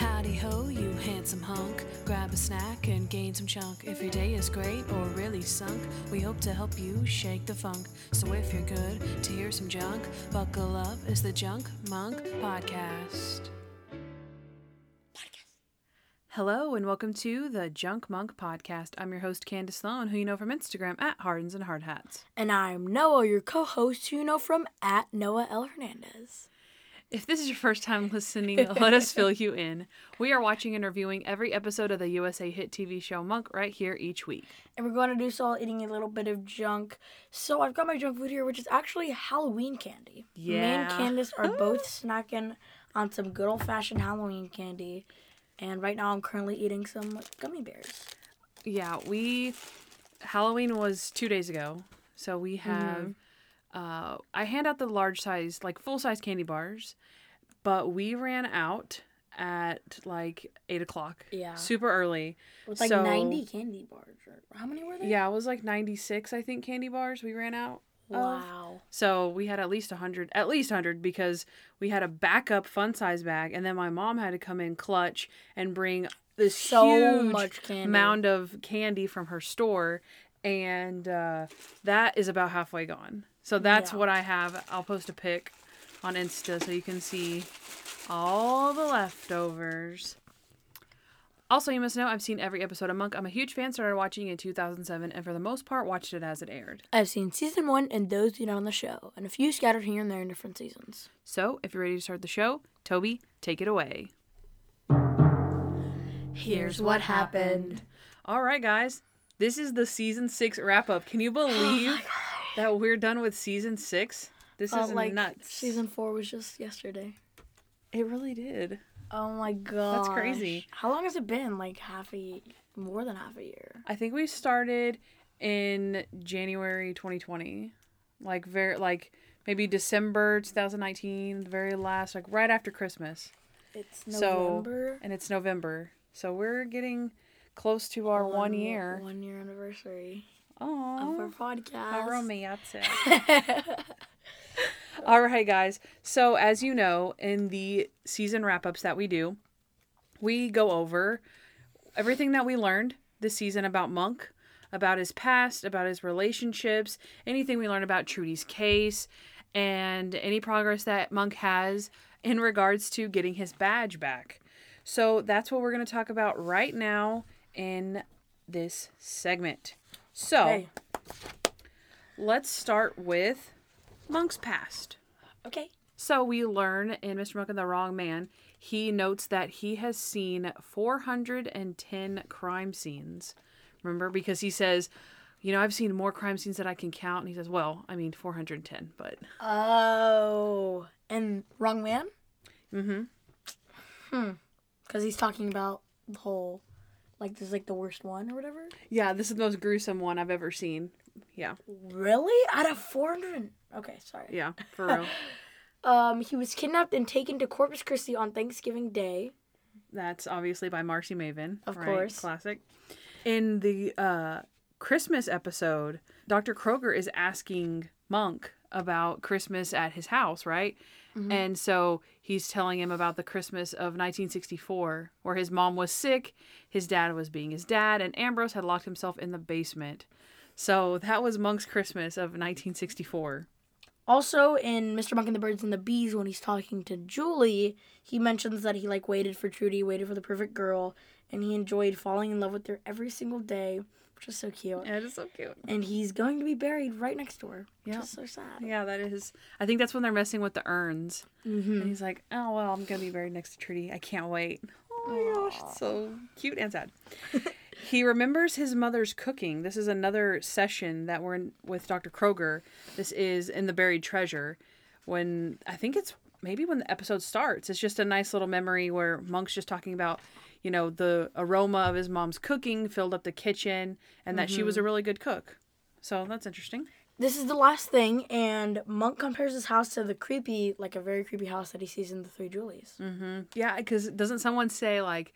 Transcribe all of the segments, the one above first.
Howdy ho, you handsome hunk. Grab a snack and gain some chunk. If your day is great or really sunk, we hope to help you shake the funk. So if you're good to hear some junk, buckle up. It's the Junk Monk Podcast. Hello and welcome to the Junk Monk Podcast. I'm your host Candace Sloan, who you know from Instagram at Hardens and Hard Hats. And I'm Noah, your co host, who you know from at Noah L. Hernandez. If this is your first time listening, let us fill you in. We are watching and reviewing every episode of the USA hit TV show Monk right here each week. And we're going to do so while eating a little bit of junk. So I've got my junk food here, which is actually Halloween candy. Yeah. Me and. Candace are both snacking on some good old fashioned Halloween candy. And right now I'm currently eating some gummy bears. Yeah, we Halloween was two days ago, so we have. Mm-hmm. Uh, I hand out the large size, like full size candy bars, but we ran out at like eight o'clock. Yeah. super early. With like So- 90 candy bars. Or how many were there? Yeah, it was like ninety six, I think, candy bars we ran out. of. Wow. So we had at least 100, at least 100 because we had a backup fun size bag and then my mom had to come in clutch and bring this So huge much candy. mound of candy from her store and uh, that is about halfway gone. So that's Yeah. what I have. I'll post a pic on Insta so you can see all the leftovers. Also, you must know I've seen every episode of Monk. I'm a huge fan. Started watching in 2007, and for the most part, watched it as it aired. I've seen season one and those you know on the show, and a few scattered here and there in different seasons. So, if you're ready to start the show, Toby, take it away. Here's what happened. All right, guys. This is the season six wrap up. Can you oh believe that we're done with season six? This Uh, is like nuts. season four was just yesterday. It really did. Oh my god. That's crazy. How long has it been? Like half a more than half a year. I think we started in January 2020. Like very like maybe December 2019, the very last like right after Christmas. It's So- November. And it's November. So we're getting close to our one, wa- year. One year anniversary of Oh, our podcast. how romantic. All right, guys. So, as you know, in the season wrap ups that we do, we go over everything that we learned this season about Monk, about his past, about his relationships, anything we learned about Trudy's case, and any progress that Monk has in regards to getting his badge back. So, that's what we're going to talk about right now in this segment. So, Okay. let's start with Monk's past. Okay. So we learn in Mr. Monk and the Wrong Man, he notes that he has seen 410 crime scenes. Remember? Because he says, you know, I've seen more crime scenes that I can count. And he says, well, I mean, 410, but. Oh, and wrong man. Mm-hmm. Hmm. Because he's talking about the whole, like this is like the worst one or whatever. Yeah, this is the most gruesome one I've ever seen. Yeah. Really? Out of four hundred? Okay, sorry. Yeah, for real. Um, he was kidnapped and taken to Corpus Christi on Thanksgiving Day. That's obviously by Marci Maven. Of right? course. Classic. In the uh, Christmas episode, Dr. Kroger is asking Monk about Christmas at his house, right? Mm-hmm. And so he's telling him about the Christmas of 1964, where his mom was sick, his dad was being his dad, and Ambrose had locked himself in the basement. So that was Monk's Christmas of 1964. Also, in Mr. Monk and the Birds and the Bees, when he's talking to Julie, he mentions that he like waited for Trudy, waited for the perfect girl, and he enjoyed falling in love with her every single day, which is so cute. Yeah, it is so cute. And he's going to be buried right next to her, Yeah. so sad. Yeah, that is. I think that's when they're messing with the urns. Mm-hmm. And he's like, oh, well, I'm going to be buried next to Trudy. I can't wait. Oh my gosh, it's so cute and sad. he remembers his mother's cooking. This is another session that we're in with Dr. Kroger. This is in The Buried Treasure when I think it's maybe when the episode starts. It's just a nice little memory where Monk's just talking about, you know, the aroma of his mom's cooking filled up the kitchen and that she was a really good cook. So that's interesting. This is the last thing, and Monk compares his house to the creepy, like a very creepy house that he sees in the Three Julies. Mm-hmm. Yeah, because doesn't someone say like,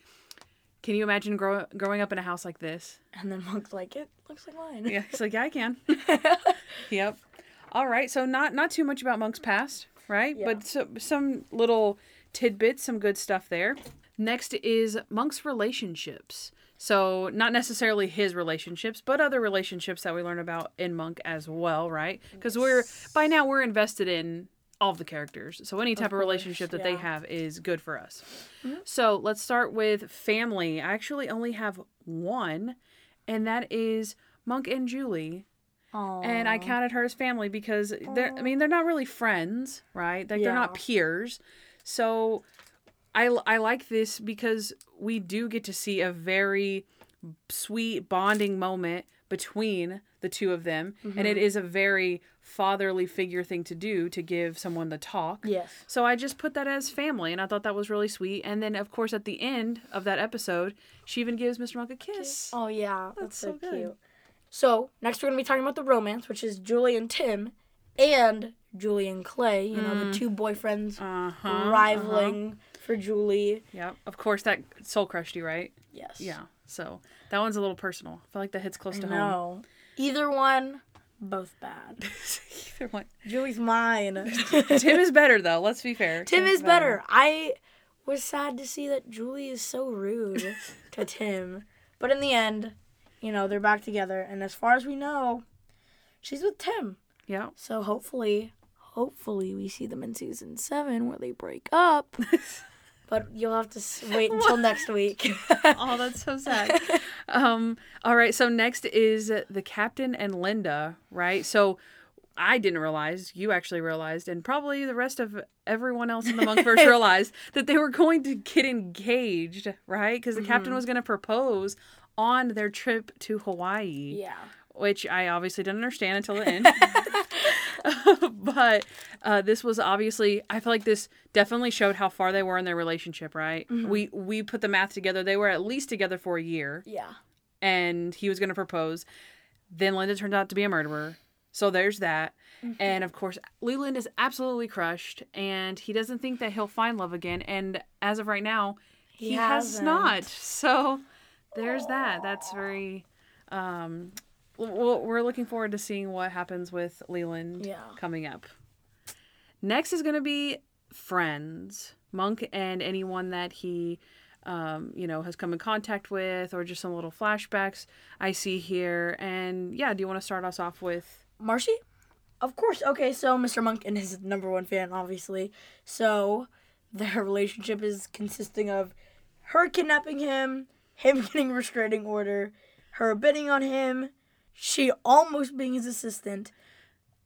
"Can you imagine grow- growing up in a house like this?" And then Monk's like, it looks like mine. Yeah, he's like, "Yeah, I can." yep. All right, so not not too much about Monk's past, right? Yeah. But so, some little tidbits, some good stuff there. Next is Monk's relationships. So, not necessarily his relationships, but other relationships that we learn about in Monk as well, right? Because we're, by now, we're invested in all of the characters. So, any type of, course, relationship that they have is good for us. So, let's start with family. I actually only have one, and that is Monk and Julie. And I counted her as family because they're I mean they're not really friends, right? Like they're not peers. So I I like this because we do get to see a very sweet bonding moment between the two of them and it mm-hmm. is a very fatherly figure thing to do to give someone the talk. Yes. So I just put that as family and I thought that was really sweet. And then of course at the end of that episode, she even gives Mr. Monk a kiss. Oh yeah, that's, That's so, so good. cute. So next we're gonna be talking about the romance, which is Julie and Tim, and Julie and Clay. You know, the mm. two boyfriends Uh-huh. rivaling uh-huh. For Julie. Yep. Of course that soul crushed you, right? Yes. Yeah. So that one's a little personal. I feel like that hits close to home. No. Either one, both bad. Either one. Julie's mine. Tim is better though. Let's be fair. Tim Tim's is better. I was sad to see that Julie is so rude to Tim. But in the end, you know, they're back together. And as far as we know, she's with Tim. Yeah. So hopefully, hopefully we see them in season seven where they break up. But you'll have to wait until next week. Oh, that's so sad. um. All right. So next is the captain and Linda. Right. So. I didn't realize, you actually realized, and probably the rest of everyone else in the Monkverse realized that they were going to get engaged, right? Because the captain was going to propose on their trip to Hawaii. yeah. which I obviously didn't understand until the end. but uh, this was obviously, I feel like this definitely showed how far they were in their relationship. Right? We we put the math together. They were at least together for a year, Yeah. and he was going to propose. Then Linda turned out to be a murderer. So there's that. And of course, Leland is absolutely crushed, and he doesn't think that he'll find love again. And as of right now, he, has hasn't. So there's that. That's very. Um, we're looking forward to seeing what happens with Leland Yeah. coming up. Next is going to be friends, Monk, and anyone that he, um, you know, has come in contact with, or just some little flashbacks I see here. And yeah, do you want to start us off with? Marci? Of course. Okay, so Mr. Monk and his number one fan, obviously. So their relationship is consisting of her kidnapping him, him getting a restraining order, her bidding on him, she almost being his assistant,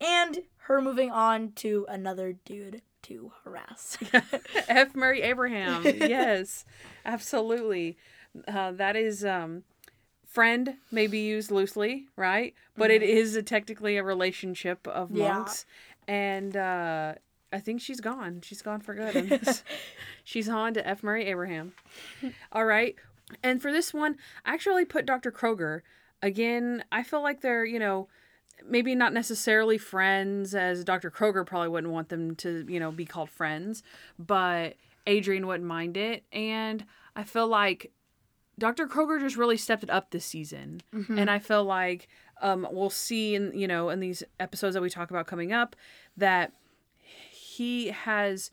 and her moving on to another dude to harass. F. Murray Abraham. yes, absolutely. Uh, that is um, friend may be used loosely, right? But it is a, technically a relationship of Yeah. monks, and uh, I think she's gone. She's gone for good. she's on to F. Murray Abraham. All right, and for this one, I actually put Dr. Kroger. Again, I feel like they're you know maybe not necessarily friends as Dr. Kroger probably wouldn't want them to, you know, be called friends, but Adrian wouldn't mind it. And I feel like Dr. Kroger just really stepped it up this season. And I feel like um, we'll see in, you know, in these episodes that we talk about coming up that he has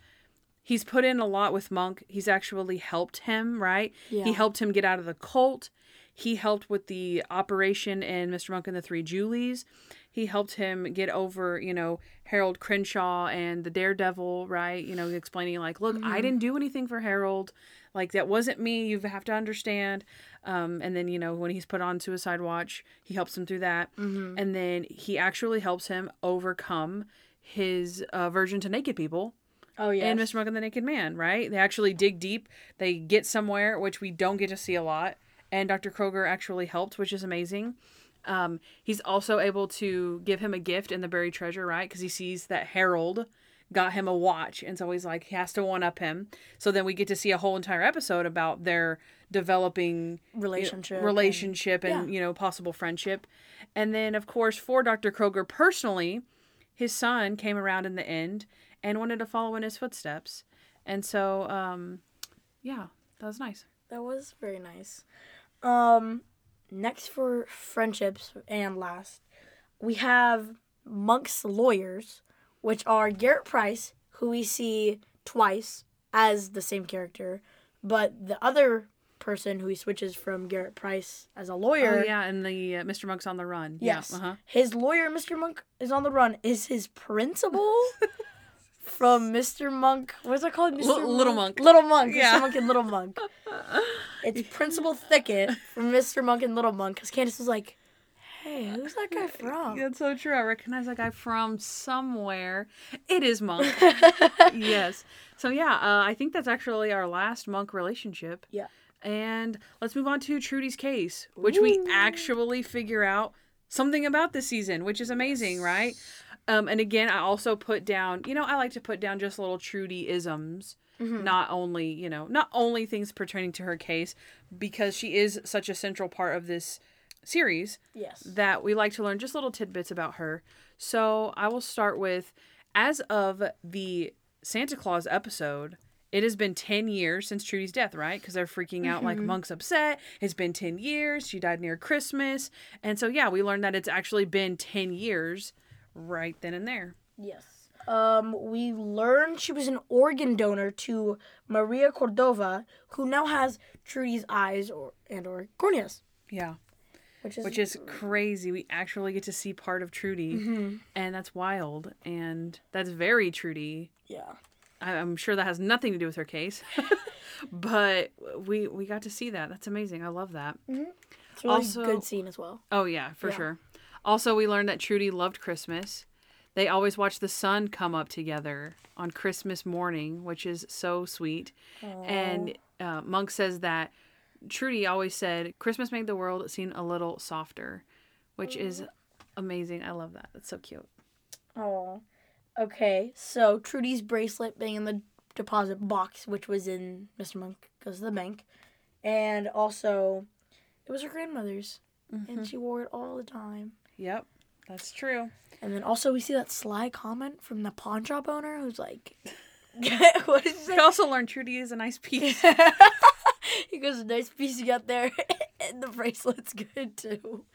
he's put in a lot with Monk. He's actually helped him, right? Yeah. He helped him get out of the cult. He helped with the operation in Mr. Monk and the Three Julies. He helped him get over, you know, Harold Crenshaw and the Daredevil, right? You know, explaining like, look, I didn't do anything for Harold. Like that wasn't me. You have to understand. Um, and then you know when he's put on suicide watch, he helps him through that. And then he actually helps him overcome his uh, aversion to naked people oh yeah. and Mr. Monk and the Naked Man, right? They actually dig deep. They get somewhere, which we don't get to see a lot. And Dr. Kroger actually helped, which is amazing. Um, he's also able to give him a gift in the buried treasure, right? Because he sees that Harold got him a watch. And so he's like, he has to one up him. So then we get to see a whole entire episode about their developing Relationship. and- relationship and, you know possible friendship and then of course for dr kroger personally his son came around in the end and wanted to follow in his footsteps and so um yeah that was nice That was very nice. Um, next for friendships and last, we have Monk's lawyers, which are Garrett Price, who we see twice as the same character, But the other person who he switches from Garrett Price as a lawyer, Oh yeah, and the uh, Mr. Monk's on the run. Yes. Yeah. Uh-huh. his lawyer, Mr. Monk, is on the run. Is his principal from Mr. Monk? What's it called? Mr. Li- Little Monk. Little Monk. Yeah. Mr. Monk and Little Monk. It's Principal Thicket from Mr. Monk and Little Monk. Because Candace was like, "Hey, who's that guy from?" That's so true. I recognize that guy from somewhere. It is Monk. yes. So yeah, uh, I think that's actually our last Monk relationship. Yeah. And let's move on to Trudy's case, which we actually figure out something about this season, which is amazing, right? Um, and again, I also put down, you know, I like to put down just little Trudy isms, Mm-hmm. not only, you know, not only things pertaining to her case, because she is such a central part of this series Yes. that we like to learn just little tidbits about her. So I will start with as of the Santa Claus episode, it has been 10 years since Trudy's death, right? Because they're freaking out like mm-hmm. Monk's upset. It's been 10 years. She died near Christmas. And so, yeah, we learned that it's actually been 10 years right then and there. Yes. Um, we learned she was an organ donor to Maria Cordova, who now has Trudy's eyes or and or corneas, Yeah. which is Which is crazy. We actually get to see part of Trudy. And that's wild. And that's very Trudy. yeah. I- I'm sure that has nothing to do with her case, but we we got to see that. That's amazing. I love that. It's a really Also- good scene as well. Oh yeah, for Yeah. sure. Also, we learned that Trudy loved Christmas. They always watch the sun come up together on Christmas morning, which is so sweet. And uh, Monk says that Trudy always said Christmas made the world seem a little softer, which is amazing. I love that. That's so cute. Oh. Okay, so Trudy's bracelet being in the deposit box, which was in Mr. Monk goes to the bank, and also it was her grandmother's, and she wore it all the time. Yep, that's true. And then also we see that sly comment from the pawn shop owner who's like, "What is We it?" also learned Trudy is a nice piece. he goes, "Nice piece you got there, and the bracelet's good too."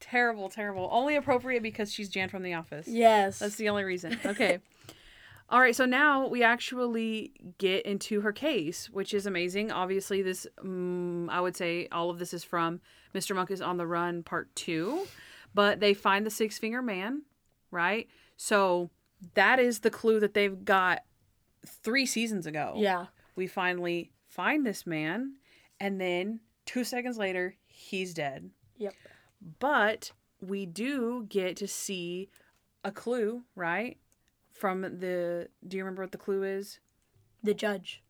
terrible, terrible. Only appropriate because she's Jan from The Office. Yes, That's the only reason. Okay. All right, so now we actually get into her case, which is amazing. Obviously, this, um, I would say, all of this is from Mr. Monk is on the Run Part 2, but they find the Six Finger Man, right? So that is the clue that they've got three seasons ago. yeah, We finally find this man, and then two seconds later, he's dead. Yep. But we do get to see a clue, right? From the. Do you remember what the clue is? the judge.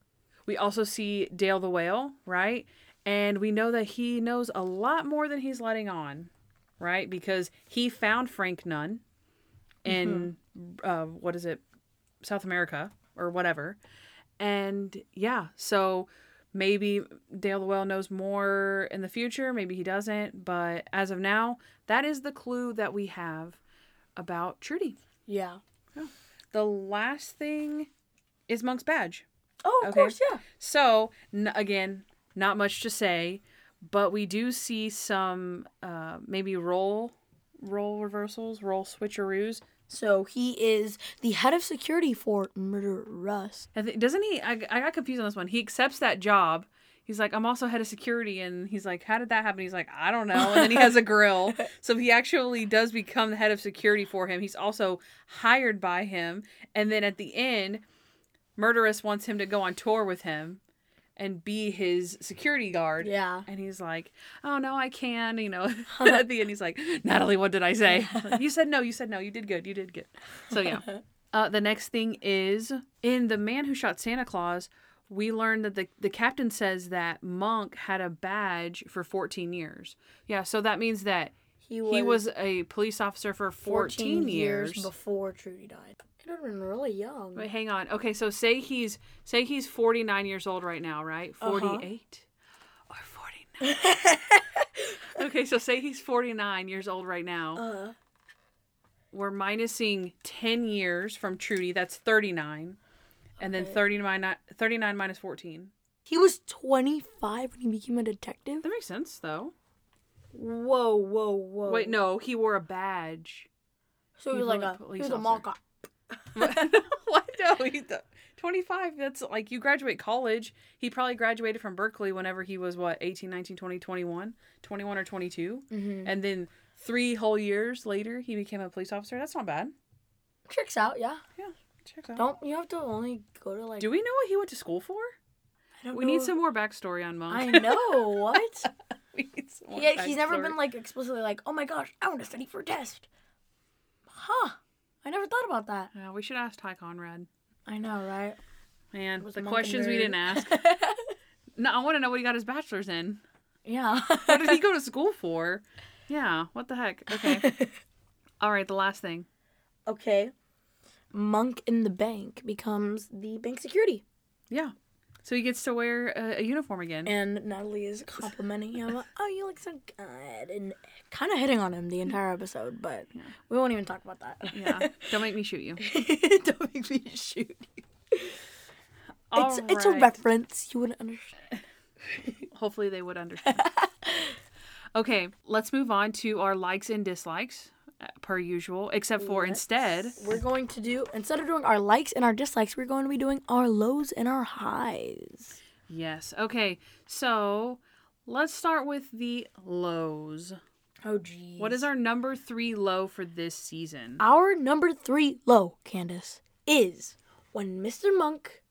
We also see Dale the whale, right? And we know that he knows a lot more than he's letting on, right? Because he found Frank Nunn in, uh, what is it, South America or whatever. And yeah, so maybe Dale the whale knows more in the future. Maybe he doesn't. But as of now, that is the clue that we have about Trudy. Yeah. The last thing is Monk's badge. Oh, of Okay. course, yeah. So n- again, not much to say, but we do see some uh, maybe role role reversals, role switcheroos. So he is the head of security for Murderuss. I thi- doesn't he? I, I got confused on this one. He accepts that job. He's like, I'm also head of security, and he's like, How did that happen? He's like, I don't know. And then he has a grill, so he actually does become the head of security for him. He's also hired by him, and then at the end, Murderuss wants him to go on tour with him and be his security guard. Yeah. And he's like, "Oh no, I can." You know, at the end, he's like, "Natalie, what did I say?" Like, you said no. You said no. You did good. You did good. So yeah. Uh, the next thing is in the man who shot Santa Claus. We learned that the the captain says that Monk had a badge for 14 years. Yeah, so that means that He was, he was a police officer for 14, years. before Trudy died. He'd have been really young. Wait, hang on. Okay, so say he's say he's 49 years old right now, right? Uh-huh. 48 or 49. okay, so say he's 49 years old right now. Uh-huh. We're minusing 10 years from Trudy. That's 39. And then 39, 39 minus 14. he was 25 when he became a detective. That makes sense, though. Whoa, whoa, whoa. Wait, no, he wore a badge. So he was like a he was a officer. mall cop. What? No, he, 25. That's like you graduate college. He probably graduated from Berkeley whenever he was what, 18, 19, 20, 21, 21 or 22. Mm-hmm. And then three whole years later, he became a police officer. That's not bad. Checks out, yeah. Yeah, checks out. Don't you have to only go to like? Do we know what he went to school for? I don't We need some more backstory on Monk. I know what. we need some more he, he's never been like explicitly like, oh my gosh, I want to study for a test. Huh? I never thought about that. Yeah, we should ask Hy Conrad. I know, right? Man, the questions we didn't ask. No, I want to know what he got his bachelor's in. yeah. What did he go to school for? Yeah, what the heck? Okay. All right, the last thing. okay. Monk in the bank becomes the bank security. Yeah. So he gets to wear a, a uniform again. And Natalie is complimenting him. like, oh, you look so good. And kind of hitting on him the entire episode, but we won't even talk about that. yeah. Don't make me shoot you. Don't make me shoot you. All It's, it's a reference. You wouldn't understand. Hopefully they would understand. okay, let's move on to our likes and dislikes, per usual. Except for instead, We're going to do, instead of doing our likes and our dislikes, we're going to be doing our lows and our highs. yes. Okay, so let's start with the lows. Oh, geez. What is our number three low for this season? Our number three low, Candace, is when Mr. Monk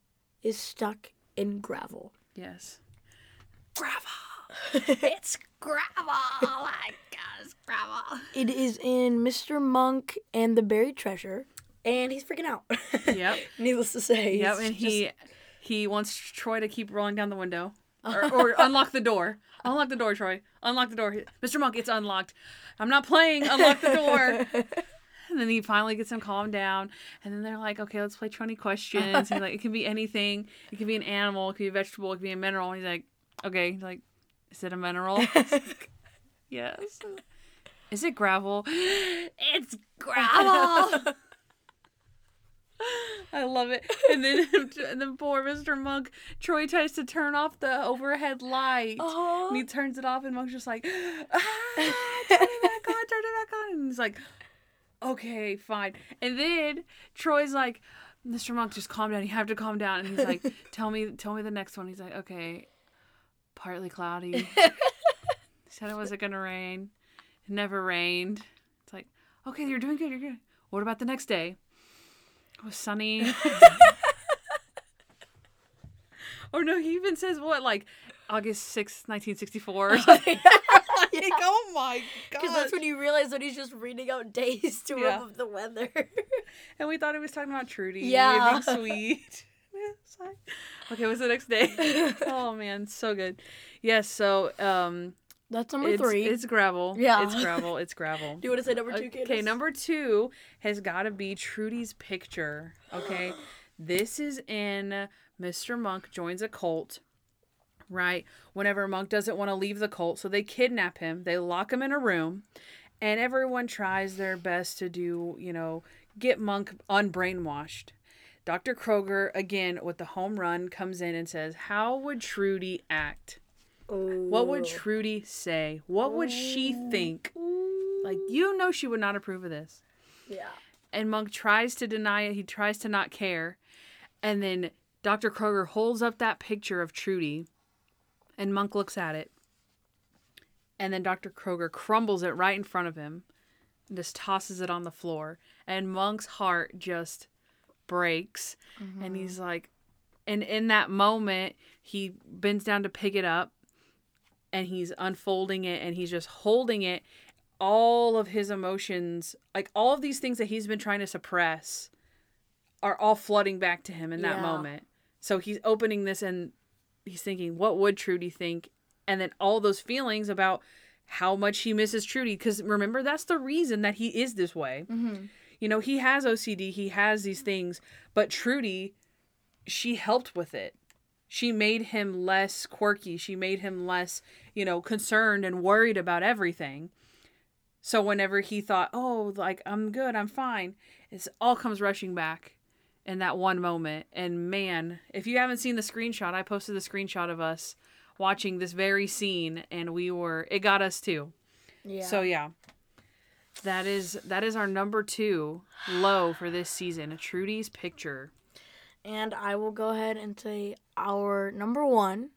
is stuck in gravel. Yes. Gravel. It's gravel. I guess uh, gravel. It is in Mr. Monk and the Buried Treasure, and he's freaking out. Yep. Needless to say. Yep, and just- he he wants Troy to keep rolling down the window. Or, or unlock the door. Unlock the door, Troy. Unlock the door. Mr. Monk, it's unlocked. I'm not playing. Unlock the door. And then he finally gets him calmed down. And then they're like, okay, let's play 20 questions. He's like, it can be anything. It can be an animal. It can be a vegetable. It can be a mineral. And he's like, okay. He's like, is it a mineral? yes. Is it gravel? it's gravel. I love it. And then, and then poor Mr. Monk, Troy tries to turn off the overhead light. Oh. And he turns it off, and Monk's just like, ah, turn it back on, turn it back on. And he's like, okay, fine. And then Troy's like, Mr. Monk, just calm down. You have to calm down. And he's like, tell me, tell me the next one. He's like, okay, partly cloudy. Said it wasn't gonna rain. It never rained. It's like, okay, you're doing good. You're good. What about the next day? It was sunny. or no, he even says what like August sixth, nineteen sixty four. Like, oh my god! Because that's when you realize that he's just reading out days to Yeah. him of the weather. and we thought he was talking about Trudy. Yeah. being sweet. It's okay, what's the next day? oh man, so good. Yes, so um, That's number it's, three. it's gravel. Yeah. it's gravel. It's gravel. Do you want to say number two, Candace? Okay, number two has got to be Trudy's picture. Okay, this is in Mr. Monk joins a cult. Right, whenever Monk doesn't want to leave the cult, so they kidnap him. They lock him in a room, and everyone tries their best to do, you know, get Monk unbrainwashed. Dr. Kroger, again with the home run, comes in and says, "How would Trudy act? What would Trudy say? What would she think? Like, you know, she would not approve of this." Yeah. and Monk tries to deny it. He tries to not care. And then Dr. Kroger holds up that picture of Trudy, and Monk looks at it. And then Dr. Kroger crumbles it right in front of him and just tosses it on the floor. And Monk's heart just breaks. And he's like, and in that moment, he bends down to pick it up and he's unfolding it and he's just holding it all of his emotions, like all of these things that he's been trying to suppress, are all flooding back to him in that Yeah. moment. So he's opening this and he's thinking, what would Trudy think? And then all those feelings about how much he misses Trudy. Because remember, that's the reason that he is this way. Mm-hmm. You know, he has OCD, he has these things, but Trudy, she helped with it. She made him less quirky. She made him less, you know, concerned and worried about everything. So whenever he thought, "Oh, like I'm good, I'm fine," it's all comes rushing back in that one moment. And man, if you haven't seen the screenshot, I posted the screenshot of us watching this very scene and we were it got us too. Yeah. So yeah. That is that is our number 2 low for this season, Trudy's picture. And I will go ahead and say our number one,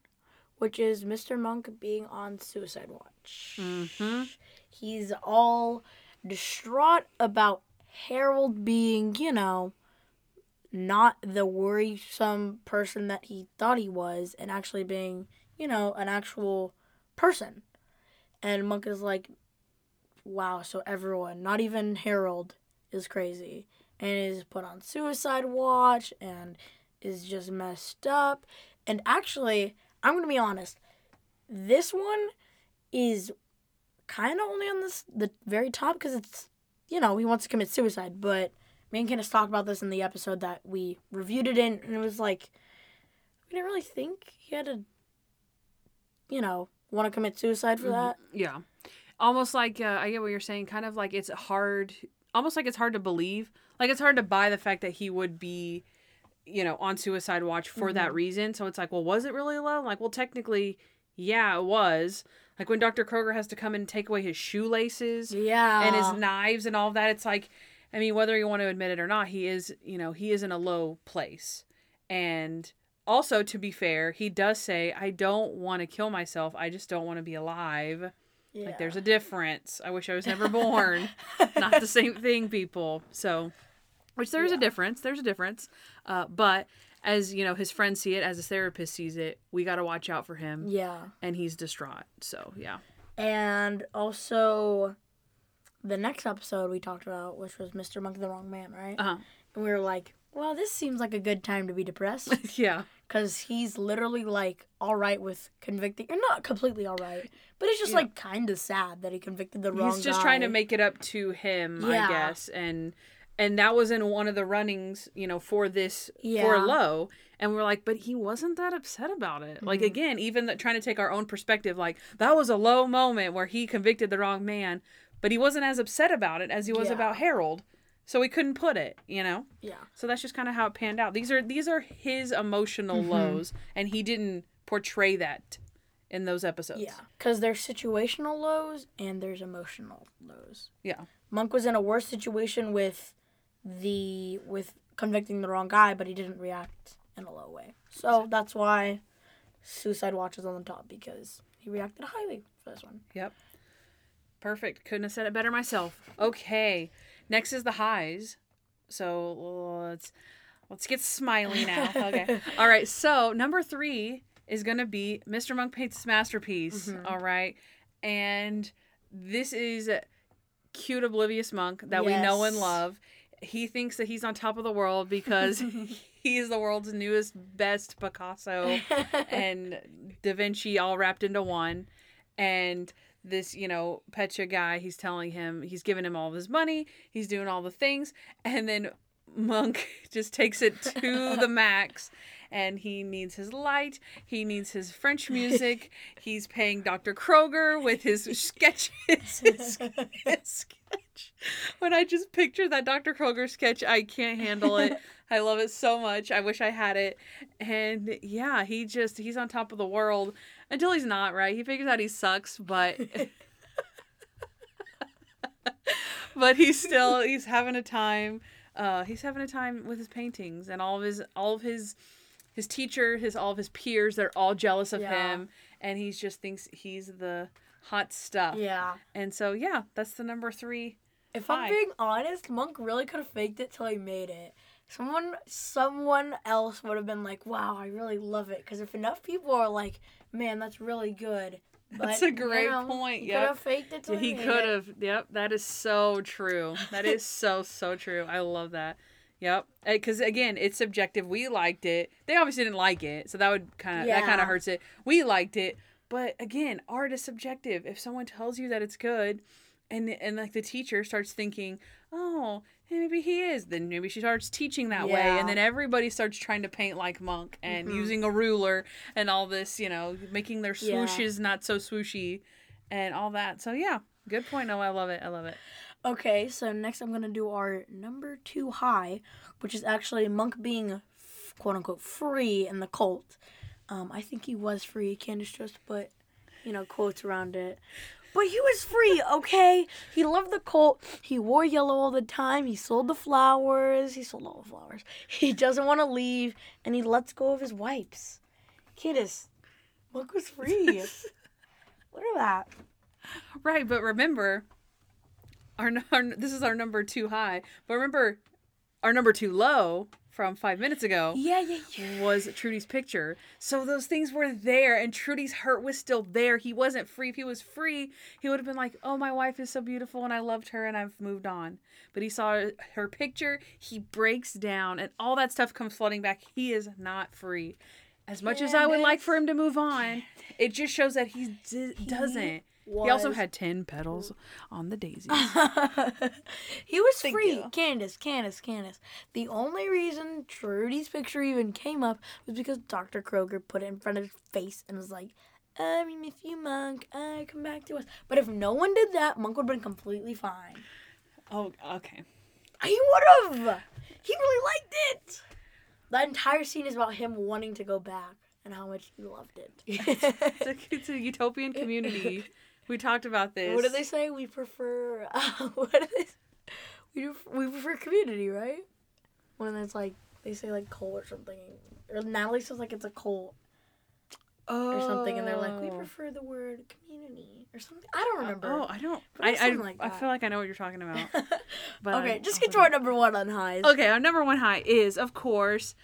which is Mr. Monk being on suicide watch. Mm-hmm. He's all distraught about Harold being, you know, not the worrisome person that he thought he was and actually being, you know, an actual person. And Monk is like, wow, so everyone, not even Harold, is crazy and is put on suicide watch and is just messed up. And actually, I'm going to be honest, this one is kind of only on this the very top because it's you know he wants to commit suicide but me and Candace talked about this in the episode that we reviewed it in and it was like we didn't really think he had to you know want to commit suicide for mm-hmm. that Yeah. Almost like uh, I get what you're saying. Kind of like it's hard, almost like it's hard to believe. Like it's hard to buy the fact that he would be, you know, on suicide watch for that reason. So it's like, well, was it really love? Like, well, technically, yeah, it was. Like when Dr. Kroger has to come and take away his shoelaces yeah and his knives and all of that. It's like, I mean, whether you want to admit it or not, he is, you know, he is in a low place. And also, to be fair, he does say, I don't want to kill myself. I just don't want to be alive. Yeah. Like, there's a difference. I wish I was never born. not the same thing, people. So, which there's a difference. There's a difference. Uh, but as, you know, his friends see it, as his therapist sees it, we got to watch out for him. yeah And he's distraught. So, yeah. and also the next episode we talked about which was Mr. Monk the Wrong Man right Uh huh. and we were like well this seems like a good time to be depressed yeah. Because he's literally like all right with convicting or not completely all right but it's just Yeah. like kind of sad that he convicted the wrong man. he's just trying to make it up to him i guess and and that was in one of the runnings you know for this for low and we're like but he wasn't that upset about it like Mhm. again even the, trying to take our own perspective like that was a low moment where he convicted the wrong man but he wasn't as upset about it as he was Yeah. about harold so we couldn't put it you know yeah so that's just kind of how it panned out these are these are his emotional Mhm. lows and he didn't portray that in those episodes yeah because there's situational lows and there's emotional lows yeah monk was in a worse situation with the with convicting the wrong guy but he didn't react in a low way so that's why suicide watch is on the top because he reacted highly for this one Yep. Perfect. Couldn't have said it better myself. Okay. Next is the highs. So let's let's get smiley now. Okay. All right. So number three is gonna be Mr. Monk paints masterpiece. Mhm. all right. And this is cute oblivious monk that we know and love. He thinks that he's on top of the world because he is the world's newest best Picasso and Da Vinci all wrapped into one. And this, you know, Pecha guy, he's telling him, he's giving him all of his money, he's doing all the things. And then Monk just takes it to the max. And he needs his light. He needs his French music. He's paying Dr. Kroger with his sketches. His, his sketch. When I just picture that Dr. Kroger sketch, I can't handle it. I love it so much. I wish I had it. And yeah, he just he's on top of the world until he's not, right? He figures out he sucks, but but he's still he's having a time. Uh he's having a time with his paintings and all of his all of his his teacher, his all of his peers, they're all jealous of Yeah. him and he just thinks he's the hot stuff. yeah And so yeah, that's the number 3. If Hi. I'm being honest, Monk really could have faked it till he made it. Someone, someone else would have been like, "Wow, I really love it." Because if enough people are like, "Man, that's really good," but, That's a great you know, point, He could have faked it till he made could have. Yep, that is so true. That is so so true. I love that. Yep, because again, it's subjective. We liked it. They obviously didn't like it, so that would kind of that kind of hurts it. We liked it, but again, art is subjective. If someone tells you that it's good, and and like the teacher starts thinking, oh, maybe he is, then maybe she starts teaching that way, and then everybody starts trying to paint like Monk and Mhm. using a ruler and all this, you know, making their Yeah. swooshes not so swooshy, and all that. So yeah, good point. No, I love it. I love it. Okay, so next I'm gonna do our number two high, which is actually Monk being quote unquote free in the cult. Um, I think he was free, Candace just, but you know, quotes around it. But he was free, okay? He loved the cult. He wore yellow all the time. He sold the flowers. He sold all the flowers. He doesn't want to leave, and he lets go of his wipes. Candace, Monk was free. Look at that. Right, but remember, our, our this is our number two high. But remember, our number two low from five minutes ago Yeah, yeah, yeah. was Trudy's picture. So those things were there, and Trudy's hurt was still there. He wasn't free. If he was free, he would have been like, "Oh, my wife is so beautiful, and I loved her, and I've moved on." But he saw her picture. He breaks down, and all that stuff comes flooding back. He is not free. As much as I would like for him to move on, it just shows that he d- doesn't. He also had ten petals on the daisies. he was Thank free. you. Candace, Candace, Candace. The only reason Trudy's picture even came up was because Dr. Kroger put it in front of his face and was like, I miss you, Monk. I come back to us. But if no one did that, Monk would have been completely fine. oh, okay. He would have. He really liked it. That entire scene is about him wanting to go back and how much he loved it. It's a, it's a utopian community. We talked about this. what do they say? We prefer. Uh, what do they? We pref- we prefer community, right? When it's like they say like cult or something, or Natalie says like it's a cult or something, and they're like we Oh. prefer the word community or something. I don't remember. Oh, I don't. I I, like I feel like I know what you're talking about. But okay, I- just get to our number one on highs. Okay, our number one high is, of course,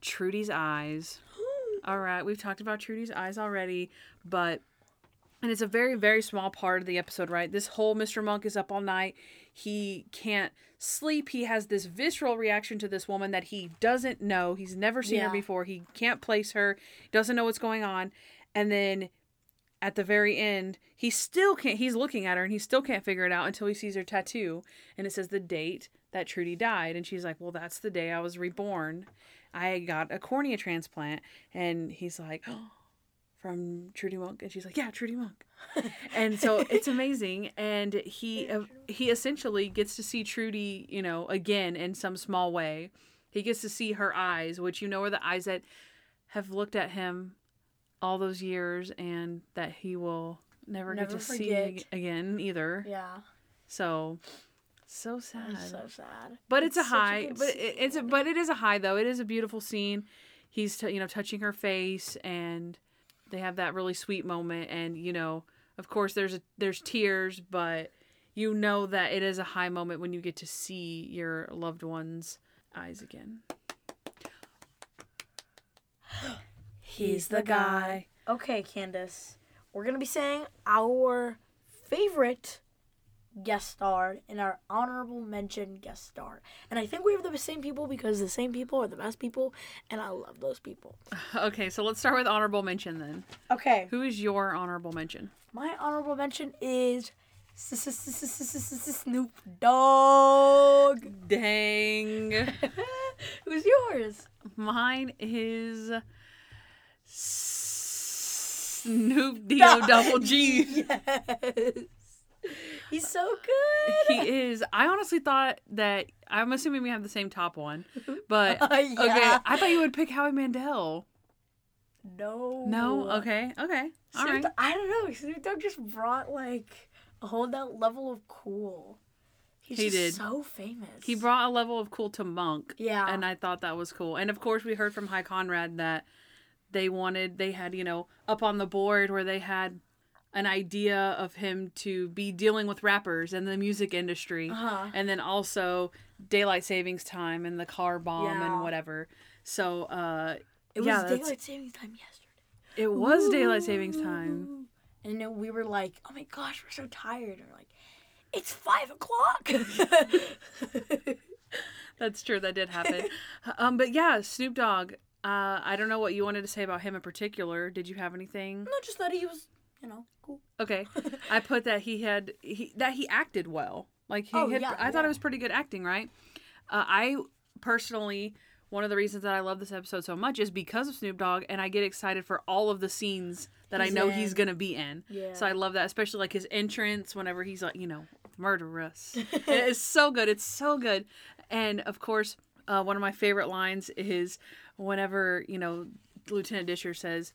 Trudy's eyes. All right, we've talked about Trudy's eyes already, but and it's a very very small part of the episode, right? This whole Mr. Monk is up all night. He can't sleep. He has this visceral reaction to this woman that he doesn't know. He's never seen Yeah. her before. He can't place her. Doesn't know what's going on. And then at the very end, he still can't. He's looking at her and he still can't figure it out until he sees her tattoo and it says the date that Trudy died. And she's like, Well, that's the day I was reborn. I got a cornea transplant. And he's like, oh, From Trudy Monk. And she's like, Yeah, Trudy Monk. and so it's amazing. And he uh, he essentially gets to see Trudy, you know, again in some small way. He gets to see her eyes, which you know are the eyes that have looked at him all those years and that he will never, Never get to see forget. ag- again either. Yeah, So so sad. so sad. but it's, a a high. good but it, it's a but it is a high though. It is a beautiful scene. He's t- you know touching her face and they have that really sweet moment and you know of course there's a, there's tears but you know that it is a high moment when you get to see your loved one's eyes again. He's the guy. Okay, Candace, we're gonna be saying our favorite guest star and our honorable mention guest star. And I think we have the same people because the same people are the best people, and I love those people. Okay, so let's start with honorable mention then. Okay, Who is your honorable mention? my honorable mention is Snoop Dogg. Dang. Who's yours? Mine is Snoop D-O double G. Yes. He's so good. He is. I honestly thought that I'm assuming we have the same top one, but Uh, okay. I thought you would pick Howie Mandel. No. No. Okay. Okay. All Snoop right. I don't know. Snoop Dogg just brought like a whole that level of cool. He's He just did. so famous. He brought a level of cool to Monk, Yeah. and I thought that was cool. And of course, we heard from Hy Conrad that they wanted they had you know up on the board where they had an idea of him to be dealing with rappers and the music industry Uh-huh. and then also daylight savings time and the car bomb Yeah. and whatever so uh It was yeah, that's- daylight savings time yesterday. it was daylight savings time And we were like, "Oh my gosh, we're so tired." And we're like, "It's five o'clock." that's true that did happen um but yeah snoop dogg uh i don't know what you wanted to say about him in particular did you have anything Not just that he was, you know, cool. Okay, I put that he had he that he acted well. Like he Oh, had, yeah, I thought it was pretty good acting, right? Uh, I personally, one of the reasons that I love this episode so much is because of Snoop Dogg, and I get excited for all of the scenes that He's I know he's gonna be in. Yeah. So I love that, especially like his entrance whenever he's like, you know, Murderuss. it's so good. It's so good, and of course, uh, one of my favorite lines is whenever you know Lieutenant Disher says.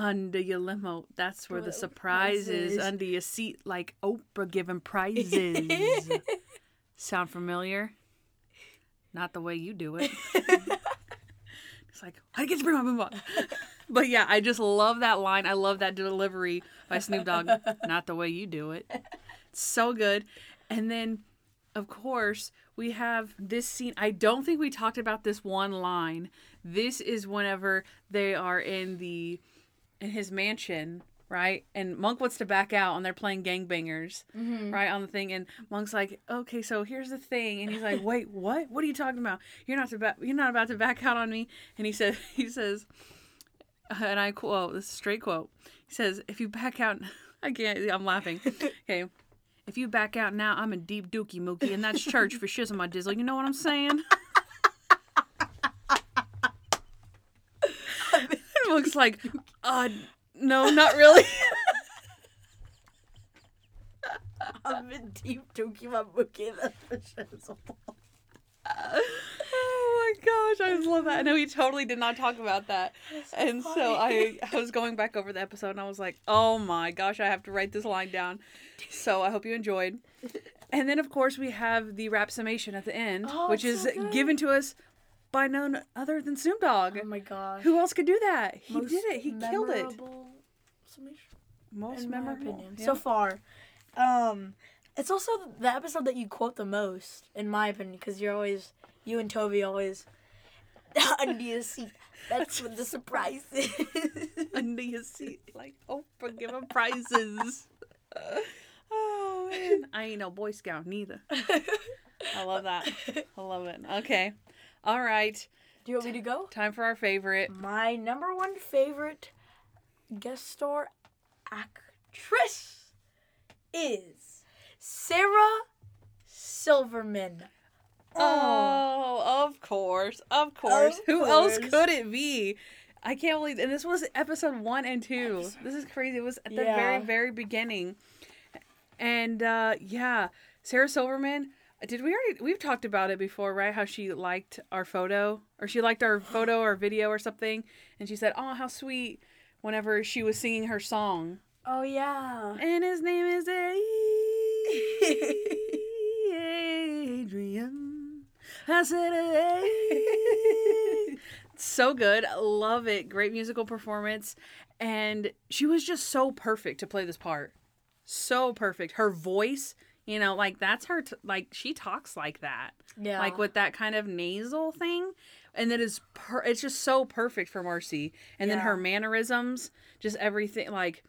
Under your limo. That's where the surprise is. Under your seat, like Oprah giving prizes. Sound familiar? Not the way you do it. it's like, I get to bring my boombox. but yeah, I just love that line. I love that delivery by Snoop Dogg. Not the way you do it. so good. And then, of course, we have this scene. I don't think we talked about this one line. This is whenever they are in the in his mansion, right? And Monk wants to back out, and they're playing gangbangers, mm-hmm. right on the thing. And Monk's like, "Okay, so here's the thing," and he's like, "Wait, what? What are you talking about? You're not to ba- You're not about to back out on me." And he says, "He says." and I quote, this is straight quote. He says, if you back out, I can't, I'm laughing. Okay. If you back out now, I'm a deep dookie mookie, and that's church for shizzle my dizzle. You know what I'm saying? Looks like, uh, no, not really. I'm in deep bookie. That's for oh my gosh, I just love that. I know he totally did not talk about that. And so I, I was going back over the episode and I was like, oh my gosh, I have to write this line down. So I hope you enjoyed. And then, of course, we have the rap summation at the end, Oh, which is so given to us by none other than Snoop Dogg. Oh my gosh. Who else could do that? He Most did it. He killed it. Most in my memorable. opinion, Yeah. so far. Um, it's also the episode that you quote the most, in my opinion, because you're always you and Toby always under your seat. That's what the surprise is. under your seat, like Oprah giving prizes. oh man, I ain't no Boy Scout neither. I love that. I love it. Okay, all right. Do you want me to go? Time for our favorite. My number one favorite guest star actress is Sarah Silverman. Oh, of course, of course. Of Who else could it be? I can't believe, and this was episode one and two. Episode- This is crazy. It was at the Yeah. very, very beginning, and uh yeah, Sarah Silverman. Did we already? We've talked about it before, right? How she liked our photo, or she liked our photo or video or something, and she said, "Oh, how sweet!" Whenever she was singing her song, Oh yeah. and his name is Adrian. I said, "Hey." so good. Love it. Great musical performance. And she was just so perfect to play this part. So perfect. Her voice, you know, like that's her, t- like she talks like that. Yeah. Like with that kind of nasal thing. And that is, per- it's just so perfect for Marci. And then her mannerisms, just everything. Like,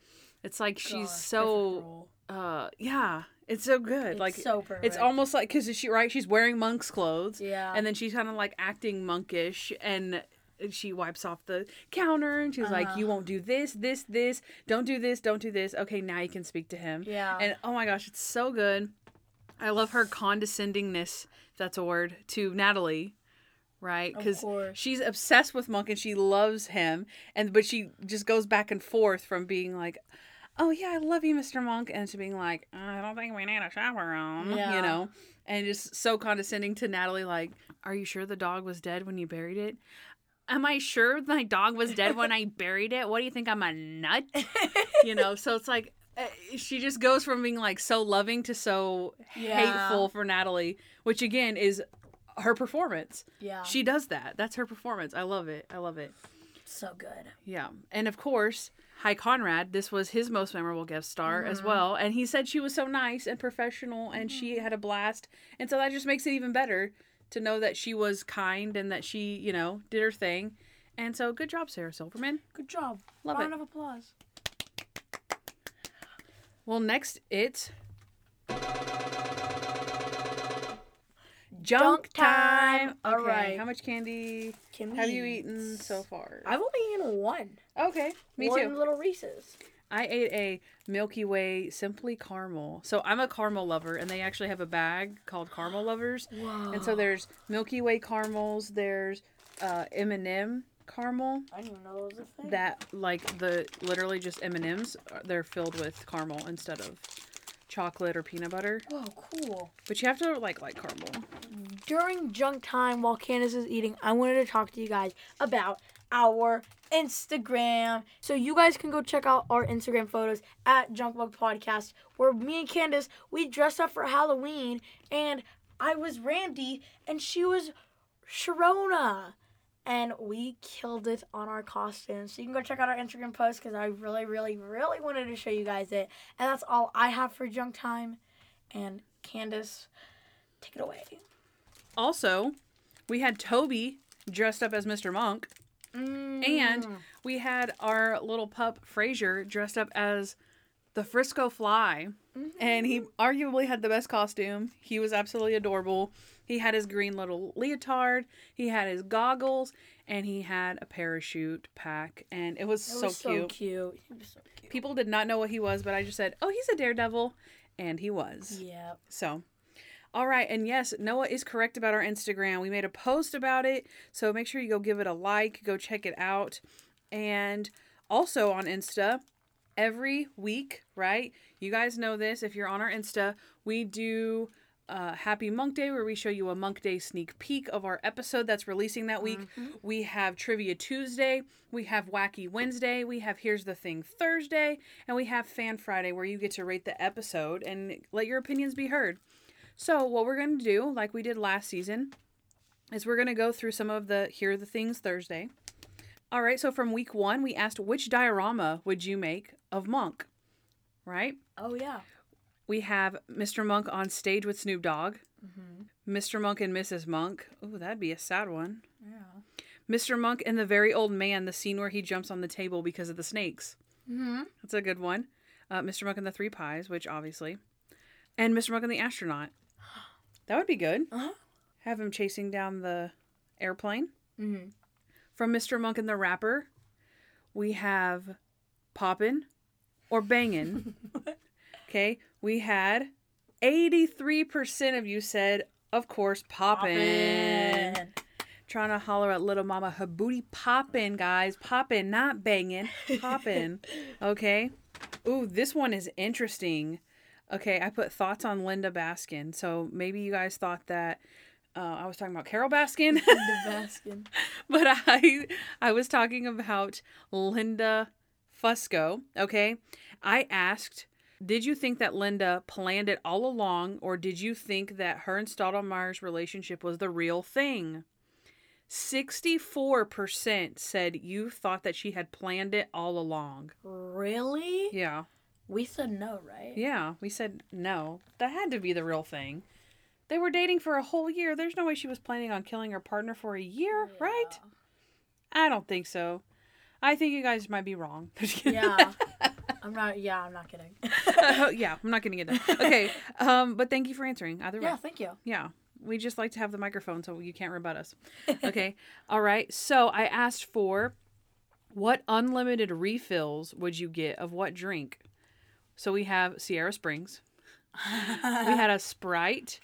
it's like she's so uh yeah it's so good It's like so perfect. it's almost like because she right she's wearing monk's clothes Yeah. and then she's kind of like acting monkish and she wipes off the counter and she's like Uh-huh. you won't do this this this. Don't do this don't do this. Okay now you can speak to him. Yeah. and oh my gosh it's so good. I love her condescendingness if that's a word to natalie right? Because she's obsessed with monk and she loves him and but she just goes back and forth from being like oh yeah i love you mr monk and to being like i don't think we need a chaperone Yeah. you know? And just so condescending to natalie like are you sure the dog was dead when you buried it am i sure my dog was dead when i buried it what do you think i'm a nut you know so it's like uh, she just goes from being like so loving to so Yeah. hateful for natalie which again is her performance yeah. she does that. That's her performance. I love it. I love it. so good. Yeah. And of course, Hy Conrad, this was his most memorable guest star as Mm-hmm. well. And he said she was so nice and professional and she Mm-hmm. had a blast. And so that just makes it even better to know that she was kind and that she, you know, did her thing. And so good job, Sarah Silverman. Good job. Love Round it. of applause. Well, next it's junk time. time. All Okay, right. How much candy Can have we you eaten so far? I've only eaten one. Okay, me one too. little Reese's. I ate a Milky Way Simply Caramel. So I'm a caramel lover, and they actually have a bag called Caramel Lovers. Whoa. And so there's Milky Way caramels. There's uh, M&M caramel I didn't even know that was a thing. that like the literally just M&Ms. uh, They're filled with caramel instead of chocolate or peanut butter. Whoa, cool. But you have to like like caramel. During junk time while Candace is eating, I wanted to talk to you guys about our Instagram. So you guys can go check out our Instagram photos at Junkbug Podcast, where me and Candace we dressed up for Halloween, and I was Randy and she was Sharona. And we killed it on our costumes. So you can go check out our Instagram post because I really, really, really wanted to show you guys it. And that's all I have for junk time. And Candace, take it away. Also, we had Toby dressed up as Mr. Monk, Mm. and we had our little pup Fraser dressed up as the Frisco Fly. And he arguably had the best costume. He was absolutely adorable. He had his green little leotard, he had his goggles, and he had a parachute pack. And it was, It so was cute. so cute. Was so cute. People did not know what he was, but I just said, oh, he's a daredevil. And he was. Yeah. So, all right. And yes, Noah is correct about our Instagram. We made a post about it. So make sure you go give it a like, go check it out. And also on Insta, every week, right? You guys know this. If you're on our Insta, we do uh, Happy Monk Day where we show you a Monk Day sneak peek of our episode that's releasing that week. We have Trivia Tuesday. We have Wacky Wednesday. We have Here's the Thing Thursday. And we have Fan Friday where you get to rate the episode and let your opinions be heard. So, what we're going to do, like we did last season, is we're going to go through some of the Here are the Things Thursday. All right, so from week one, we asked which diorama would you make of Monk, right? Oh yeah. We have Mr. Monk on stage with Snoop Dogg, Mhm. Mr. Monk and Mrs. Monk. Oh, that'd be a sad one. Yeah. Mr. Monk and the very old man, the scene where he jumps on the table because of the snakes. Mm-hmm. That's a good one. Uh, Mr. Monk and the Three Pies, which obviously. And Mr. Monk and the Astronaut. That would be good. Uh-huh. Have him chasing down the airplane. Mm-hmm. From Mr. Monk and the Rapper, we have Poppin' or Bangin'. okay, we had 83% of you said, of course, Poppin'. Trying to holler at little mama, her booty poppin', guys. Poppin', not banging. Poppin'. okay. Ooh, this one is interesting. Okay, I put thoughts on Linda Baskin. So maybe you guys thought that uh, I was talking about Carole Baskin. the Baskin. but I I was talking about Linda Fusco, okay? I asked, did you think that Linda planned it all along or did you think that her and Stottlemeyer's relationship was the real thing? 64% said you thought that she had planned it all along. Really? Yeah. We said no, right? Yeah, we said no. That had to be the real thing. They were dating for a whole year. There's no way she was planning on killing her partner for a year, right? I don't think so. I think you guys might be wrong. Yeah. I'm not. Yeah, I'm not kidding. yeah, I'm not getting into Okay, um, but thank you for answering. Either way. yeah. Thank you. Yeah. We just like to have the microphone so you can't rebut us. Okay. All right. So I asked for what unlimited refills would you get of what drink? So we have Sierra Springs. we had a Sprite.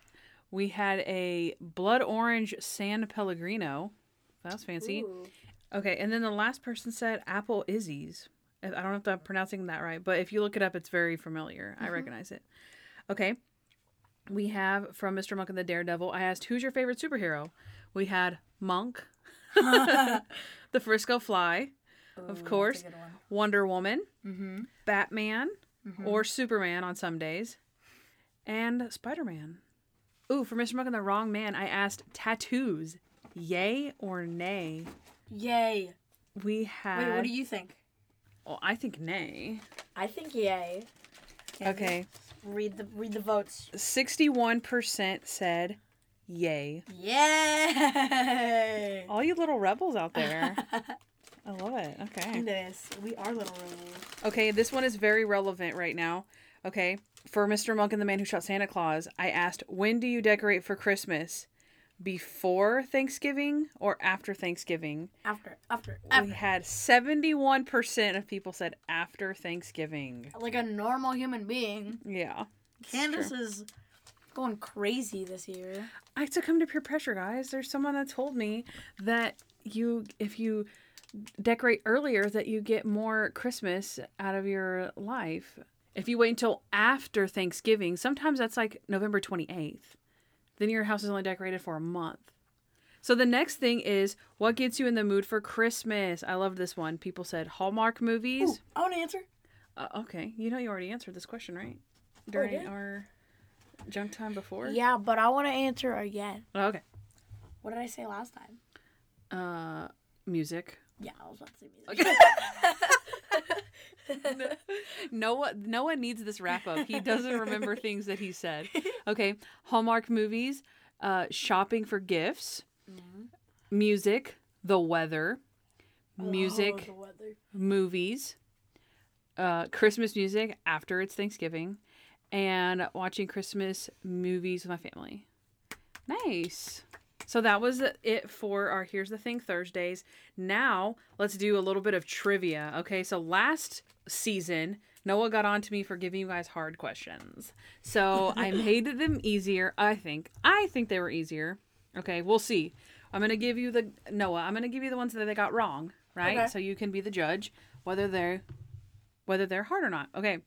We had a blood orange San Pellegrino. That's fancy. Ooh. Okay, and then the last person said Apple Izzy's. I don't know if I'm pronouncing that right, but if you look it up, it's very familiar. I recognize it. Okay. We have from Mr. Monk and the Daredevil. I asked, who's your favorite superhero? We had Monk, the Frisco Fly, of course, that's a good one. Wonder Woman, Mm-hmm. Batman, Mm-hmm. or Superman on some days, and Spider Man. Ooh, for Mr. Monk and the Wrong Man, I asked tattoos, yay or nay? Yay. We had. Wait, what do you think? Well, I think nay. I think yay. Okay. Read the read the votes. 61% said yay. Yay! All you little rebels out there. I love it. Okay. This we are little rebels. Okay, this one is very relevant right now. Okay. For Mr. Monk and the Man Who Shot Santa Claus, I asked, when do you decorate for Christmas? Before Thanksgiving or after Thanksgiving? After, after, We had 71% of people said after Thanksgiving. Like a normal human being. Yeah. Candace is going crazy this year. I succumb to peer pressure, guys. There's someone that told me that you, if you decorate earlier, that you get more Christmas out of your life. If you wait until after Thanksgiving, sometimes that's like November 28th. Then your house is only decorated for a month. So the next thing is what gets you in the mood for Christmas? I love this one. People said Hallmark movies. Ooh, I want to answer. Uh, okay, you know you already answered this question, right? During did? our junk time before. Yeah, but I want to answer again. Oh, okay. What did I say last time? Uh, music. Yeah, I was about to say music. Noah Noah needs this wrap up. He doesn't remember things that he said. Okay, Hallmark movies, uh, shopping for gifts, music, the weather, music, Oh, the weather. movies, uh, Christmas music after it's Thanksgiving, and watching Christmas movies with my family. Nice. So that was it for our Here's the Thing Thursdays. Now let's do a little bit of trivia. Okay, so last season, Noah got on to me for giving you guys hard questions. So I made them easier, I think. I think they were easier. Okay, we'll see. I'm gonna give you the Noah, I'm gonna give you the ones that they got wrong, right? Okay. So you can be the judge whether they're whether they're hard or not. Okay.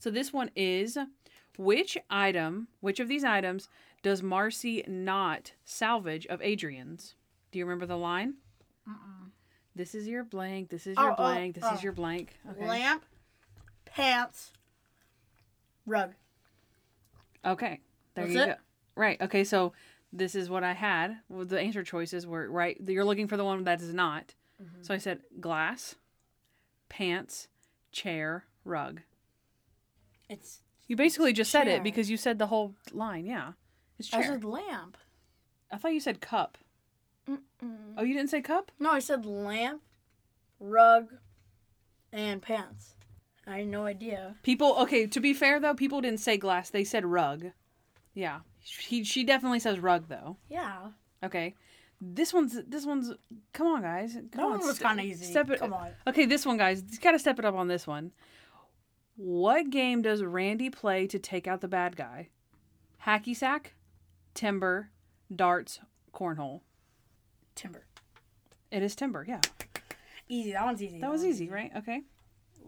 So this one is which item, which of these items does Marci not salvage of Adrian's? Do you remember the line? This is your blank. This is your Oh, oh, blank. This oh. is your blank. Okay. Lamp, pants, rug. Okay. There That's you it? go. Right. Okay. So this is what I had. Well, the answer choices were right. You're looking for the one that is not. Mm-hmm. So I said glass, pants, chair, rug. It's. You basically just said it because you said the whole line. Yeah. It's chair. I said lamp. I thought you said cup. Mm-mm. Oh, you didn't say cup? No, I said lamp, rug, and pants. I had no idea. People, okay, to be fair though, people didn't say glass. They said rug. Yeah. He, she definitely says rug though. Yeah. Okay. This one's, this one's, come on guys. Come That on, one was ste- kind of easy. Step it, Come on. Okay, this one, guys. You gotta step it up on this one. What game does Randy play to take out the bad guy? Hacky sack, timber, darts, cornhole. Timber. It is timber, yeah. Easy. That one's easy. That was easy, right? Okay.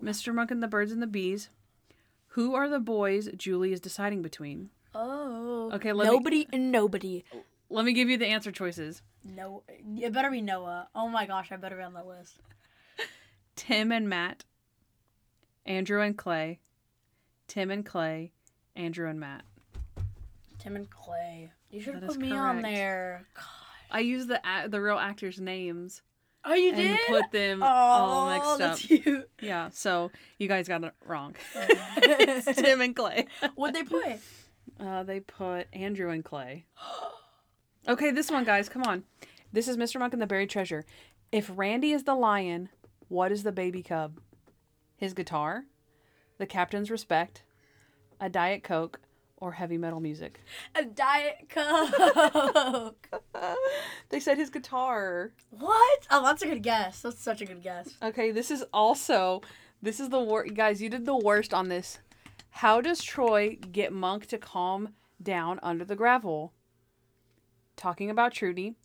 Mr. Monk and the Birds and the Bees. Who are the boys Julie is deciding between? Oh. Okay, let me- nobody and nobody. Let me give you the answer choices. No, it better be Noah. Oh my gosh, I better be on the list. Tim and Matt, Andrew and Clay, Tim and Clay, Andrew and Matt. Tim and Clay. You should That put me on correct. there. I used the the real actors' names Oh, you and did? put them oh, all mixed up. cute. Yeah, so you guys got it wrong. it's Tim and Clay. What'd they put? Uh, they put Andrew and Clay. Okay, this one, guys, come on. This is Mr. Monk and the Buried Treasure. If Randy is the lion, what is the baby cub? His guitar, the captain's respect, a Diet Coke, or heavy metal music? A Diet Coke. they said his guitar. what? Oh, that's a good guess. That's such a good guess. Okay, this is also this is the worst. Guys, you did the worst on this. How does Troy get Monk to calm down under the gravel? Talking about Trudy,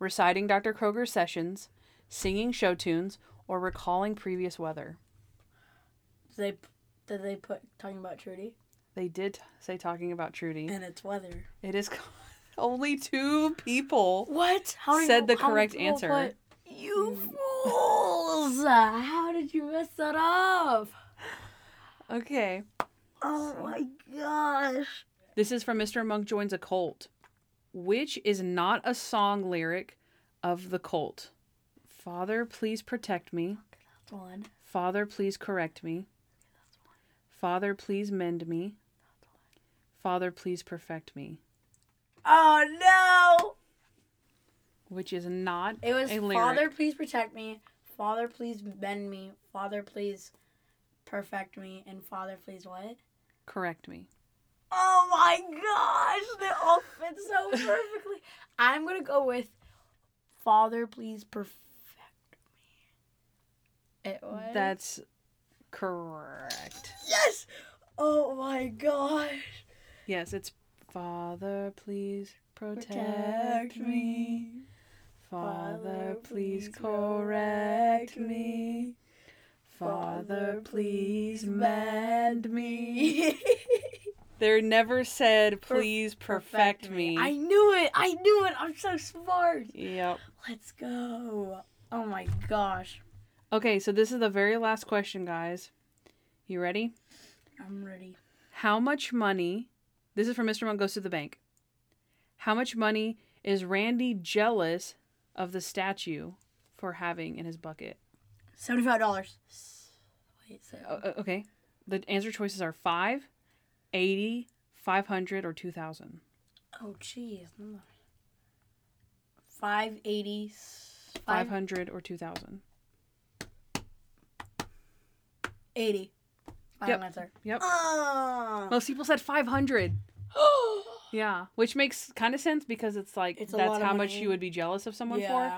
reciting Dr. Kroger's sessions, singing show tunes, or recalling previous weather. Did they did they put talking about Trudy They did say talking about Trudy. and its weather? It is only two people. What? How Said the how correct answer. put- you mm. fools! How did you mess that up? Okay. Oh my gosh. This is from Mr. Monk Joins a Cult, which is not a song lyric of the cult. Father, please protect me. Okay, That's one. Father, please correct me. Okay, that's one. Father, please mend me. Father, please perfect me. Oh no! Which is not It was a lyric. Father, please protect me. Father, please bend me. Father, please perfect me. And Father, please what? correct me. Oh my gosh, they all fit so perfectly. I'm gonna go with Father, please perfect me. It was That's correct. yes. Oh my gosh. Yes, it's Father, please protect, Protect me. me. Father, please correct me. Father, please please mend me. They're never said, please perfect, me. I knew it. I knew it. I'm so smart. Yep. Let's go. Oh my gosh. Okay, so this is the very last question, guys. You ready? I'm ready. How much money? This is from Mr. Monk Goes to the Bank. How much money is Randy jealous of the statue for having in his bucket? Seventy-five dollars. Wait, so Uh, uh, okay. The answer choices are 5, 80, 500, or 2000. oh jeez. Five eighty. 500 or 2000. Eighty. Final Yep. answer. Yep. Oh. Most people said 500. Yeah, which makes kind of sense because it's like It's that's lot of how much you would be jealous of someone for.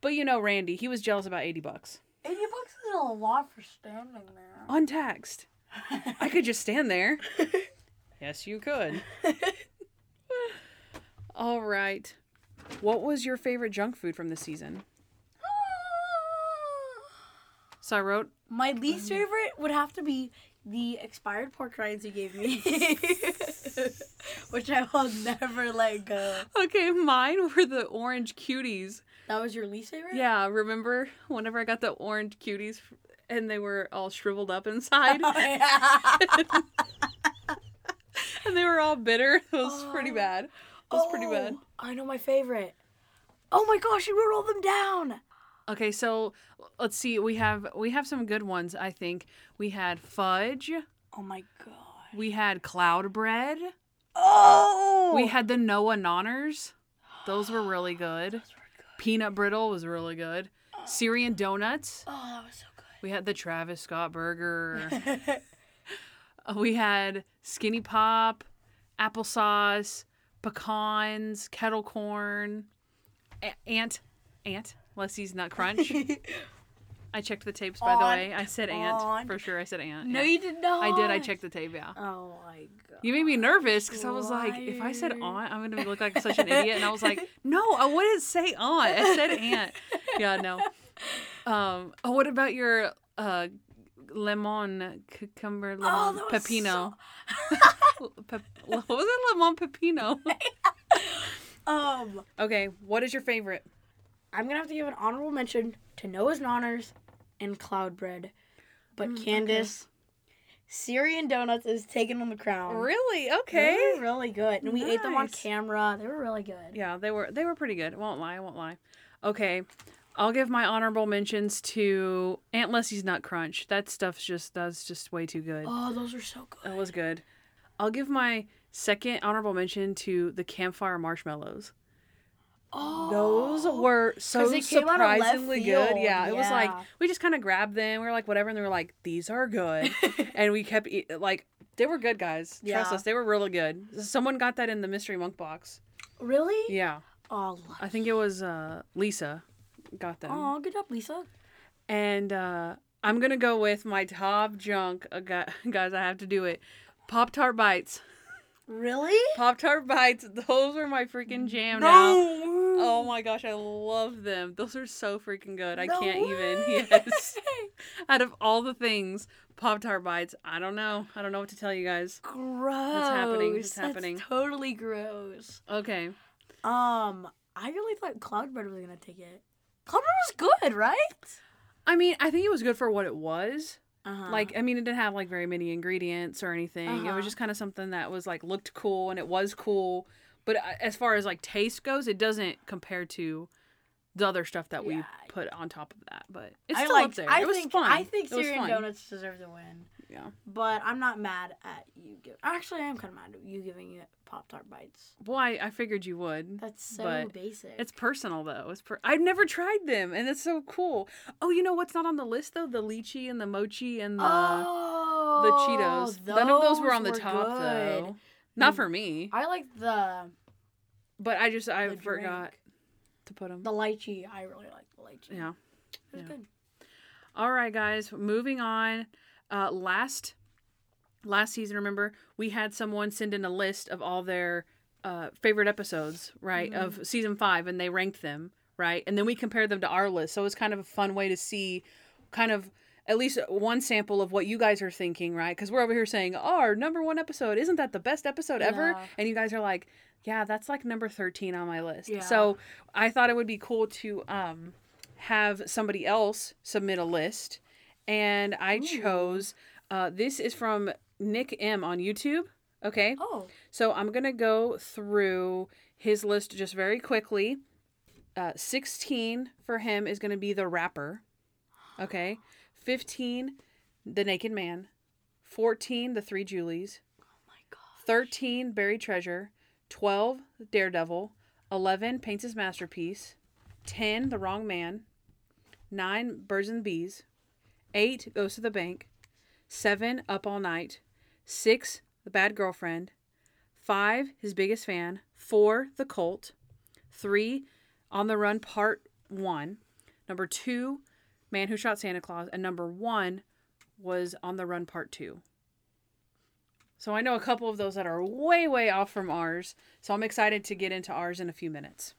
But you know, Randy, he was jealous about 80 bucks. Eighty bucks is a lot for standing there. Untaxed. I could just stand there. yes, you could. All right. What was your favorite junk food from the season? So I wrote My least favorite would have to be the expired pork rinds you gave me, which I will never let go. Okay, mine were the orange cuties. That was your least favorite? Yeah, remember whenever I got the orange cuties and they were all shriveled up inside Oh, yeah. and they were all bitter? It was oh. pretty Oh. bad. It was pretty bad. Oh, I know my favorite. Oh my gosh, you wrote all them down. Okay, so let's see. We have we have some good ones. I think we had fudge. Oh my god. We had cloud bread. Oh. We had the Noah Nonners. Those were really good. Those were good. Peanut brittle was really good. Syrian donuts. Oh, that was so good. We had the Travis Scott burger. Uh, we had skinny pop, applesauce, pecans, kettle corn, a- ant, ant. Leslie's nut crunch. I checked the tapes by the way. I said Aunt. for sure. I said aunt. no, yeah. you did not. I did. I checked the tape. Yeah. Oh my god. You made me nervous because I was like, if I said Liar. aunt, I'm gonna look like such an idiot. And I was like, no, I wouldn't say aunt. I said aunt. Yeah, no. Um. Oh, what about your uh, lemon cucumber lemon Oh, that was pepino? Pep- what was it? Lemon pepino. Um, okay, what is your favorite? I'm gonna have to give an honorable mention to Noah's Nonners and Cloud Bread, but Mm, Candace, Syrian donuts is taking on the crown. Really? They Okay. were really good, and we ate them on camera. They were really good. Yeah, they were they were pretty good. I Won't lie, I won't lie. Okay. I'll give my honorable mentions to Aunt Leslie's Nut Crunch. That stuff's just that's just way too good. Oh, those are so good. That was good. I'll give my second honorable mention to the campfire marshmallows. Oh, Those were so they came out of left surprisingly good. Yeah, it was like we just kind of grabbed them. We were like whatever, and they were like these are good, and we kept eat, like they were good guys. Trust Yeah. us, they were really good. Someone got that in the mystery monk box. really? Yeah, Oh, I think it was uh, Lisa got them. oh, good job, Lisa. And uh, I'm gonna go with my top junk. Uh, guys, I have to do it. Pop Tart bites. Really? Pop Tart bites. Those are my freaking jam now. No. Oh my gosh, I love them. Those are so freaking good. I No can't even. way. Yes. Out of all the things, Pop Tart bites. I don't know. I don't know what to tell you guys. Gross. What's happening? What's That's happening? totally gross. Okay. Um, I really thought Cloud Bread was gonna take it. Cloud Bread was good, right? I mean, I think it was good for what it was. Uh-huh. Like, I mean, it didn't have like very many ingredients or anything. It Uh-huh. was just kind of something that was like looked cool and it was cool. But uh, as far as like taste goes, it doesn't compare to the other stuff that we put on top of that. But it's I still like. up there. I it was think. fun. I think Syrian donuts deserve the win. Yeah. But I'm not mad at you. Give- Actually, I am kind of mad at you giving it Pop Tart bites. Well, I, figured you would. That's so basic. It's personal though. It's per- I've never tried them, and it's so cool. Oh, you know what's not on the list though? The lychee and the mochi and the oh, the Cheetos. None of those were on the top good. though. Not for me, I like the but I just I forgot drink. to put them. the lychee. I really like the lychee. Yeah. it was yeah. good. All right, guys. Moving on. Uh, last last season, remember we had someone send in a list of all their uh, favorite episodes, right, of season five, and they ranked them, right, and then we compared them to our list. So it was kind of a fun way to see, kind of at least one sample of what you guys are thinking, right? Because we're over here saying our number one episode isn't that the best episode ever, Yeah. and you guys are like, yeah, that's like number thirteen on my list. Yeah. So I thought it would be cool to um have somebody else submit a list, and I chose. Uh, this is from Nick M on YouTube. Okay. Oh. So I'm gonna go through his list just very quickly. Uh, 16 for him is gonna be the rapper. Okay. 15, the naked man. 14, the three Julies. Oh my god. 13, buried treasure. 12, daredevil. 11, paints his masterpiece. 10, the wrong man. 9, birds and bees. 8, goes to the bank. 7, up all night. 6, the bad girlfriend. 5, his biggest fan. 4, the cult. 3, on the run part 1. Number 2, man who shot Santa Claus. And number 1 was on the run part 2. So I know a couple of those that are way, way off from ours. So I'm excited to get into ours in a few minutes.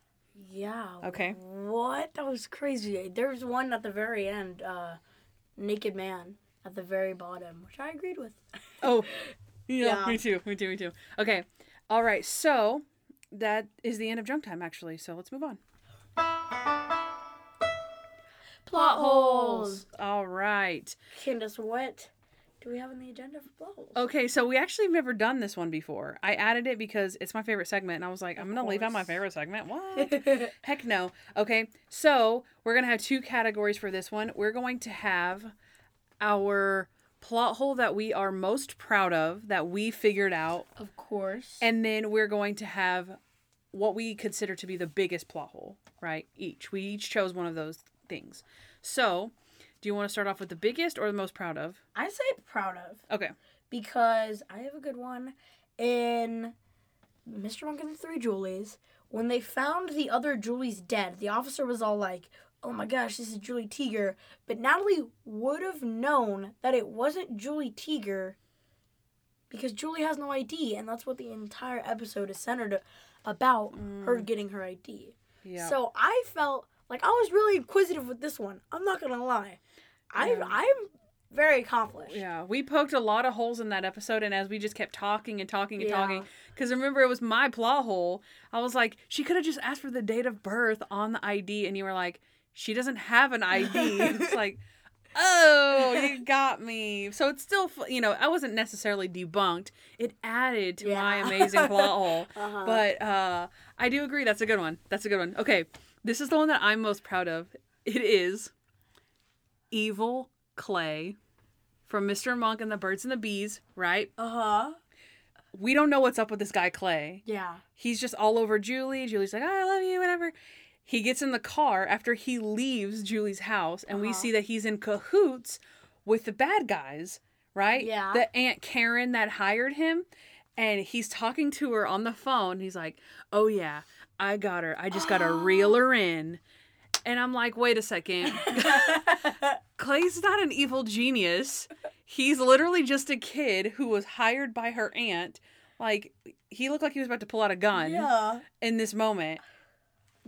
Yeah. Okay. What? That was crazy. There's one at the very end, uh, Naked Man at the very bottom, which I agreed with. Oh, yeah, Yeah. me too. Me too. Me too. Okay. All right. So that is the end of junk time, actually. So let's move on. Plot holes. All right. Candace, what do we have on the agenda for plot holes? Okay. So we actually have never done this one before. I added it because it's my favorite segment, and I was like, I'm gonna leave out my favorite segment. What? Heck no. Okay, so we're gonna have two categories for this one. We're going to have our plot hole that we are most proud of that we figured out, of course. and then we're going to have what we consider to be the biggest plot hole, right? Each. We each chose one of those things. So, do you want to start off with the biggest or the most proud of? I say proud of Okay. because I have a good one in Mr. Monk and the Three Julies. When they found the other Julie's dead, the officer was all like, "Oh my gosh, this is Julie Teeger." But Natalie would have known that it wasn't Julie Teeger because Julie has no ID, and that's what the entire episode is centered about mm. her getting her ID. Yeah. So I felt like I was really inquisitive with this one. I'm not gonna lie. I Yeah. I'm very accomplished. Yeah, we poked a lot of holes in that episode, and as we just kept talking and talking and Yeah. talking, because remember it was my plot hole. I was like, she could have just asked for the date of birth on the ID, and you were like, she doesn't have an ID. it's like, oh, you got me. So it's still, you know, I wasn't necessarily debunked. It added to my amazing plot hole. Uh-huh. But uh, I do agree. That's a good one. That's a good one. Okay, this is the one that I'm most proud of. It is Evil Clay from Mr. Monk and the Birds and the Bees, right? Uh huh. We don't know what's up with this guy, Clay. Yeah. He's just all over Julie. Julie's like, oh, I love you, whatever. He gets in the car after he leaves Julie's house, and we Uh-huh. see that he's in cahoots with the bad guys, right? Yeah. The Aunt Karen that hired him. And he's talking to her on the phone. He's like, oh, yeah, I got her. I just got to reel her in. And I'm like, wait a second. Clay's not an evil genius. He's literally just a kid who was hired by her aunt. Like, he looked like he was about to pull out a gun yeah. in this moment.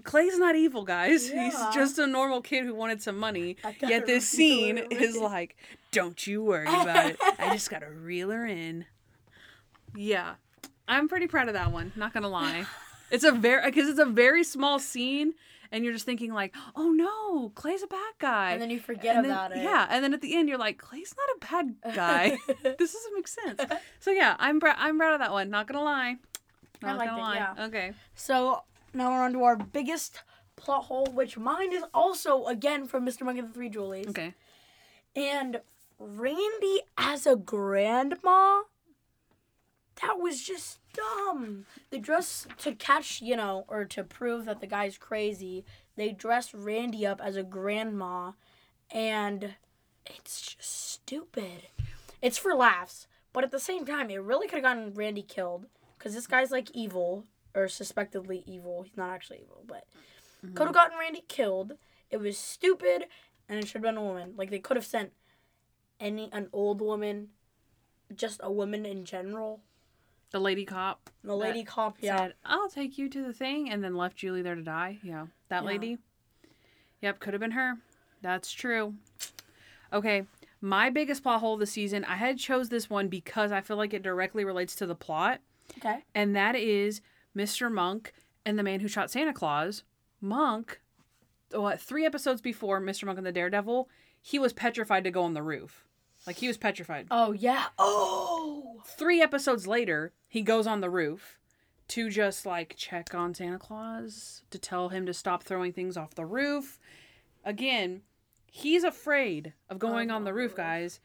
Clay's not evil, guys. He's just a normal kid who wanted some money. Yet this scene is like, don't you worry about it. I just gotta reel her in. Yeah, I'm pretty proud of that one. Not gonna lie. It's a very because it's a very small scene, and you're just thinking like, oh no, Clay's a bad guy. And then you forget And then- about it. Yeah, and then at the end you're like, Clay's not a bad guy. this doesn't make sense. So yeah, I'm prou- I'm proud of that one. Not gonna lie. I Not liked gonna it, lie. yeah. Okay. So now we're on to our biggest plot hole, which mine is also again from Mr. Monkey the Three Julies. Okay. And Randy as a grandma, that was just dumb. They dress to catch, you know, or to prove that the guy's crazy. They dress Randy up as a grandma, and it's just stupid. It's for laughs, but at the same time, it really could have gotten Randy killed because this guy's like evil or suspectedly evil. He's not actually evil, but mm-hmm. could have gotten Randy killed. It was stupid, and it should have been a woman. Like they could have sent any an old woman, just a woman in general. The lady cop The lady cop, yeah. said, "I'll take you to the thing," and then left Julie there to die. Yeah, that Yeah. lady. Yep, could have been her. That's true. Okay, My biggest plot hole of the season, I had chose this one because I feel like it directly relates to the plot, Okay. and that is Mr. Monk and the man who shot Santa Claus. Monk, what, three episodes before Mr. Monk and the Daredevil, he was petrified to go on the roof. Like he was petrified. Oh yeah. Oh. Three episodes later, he goes on the roof to just like check on Santa Claus, to tell him to stop throwing things off the roof. Again, he's afraid of going Oh, on the roof, guys.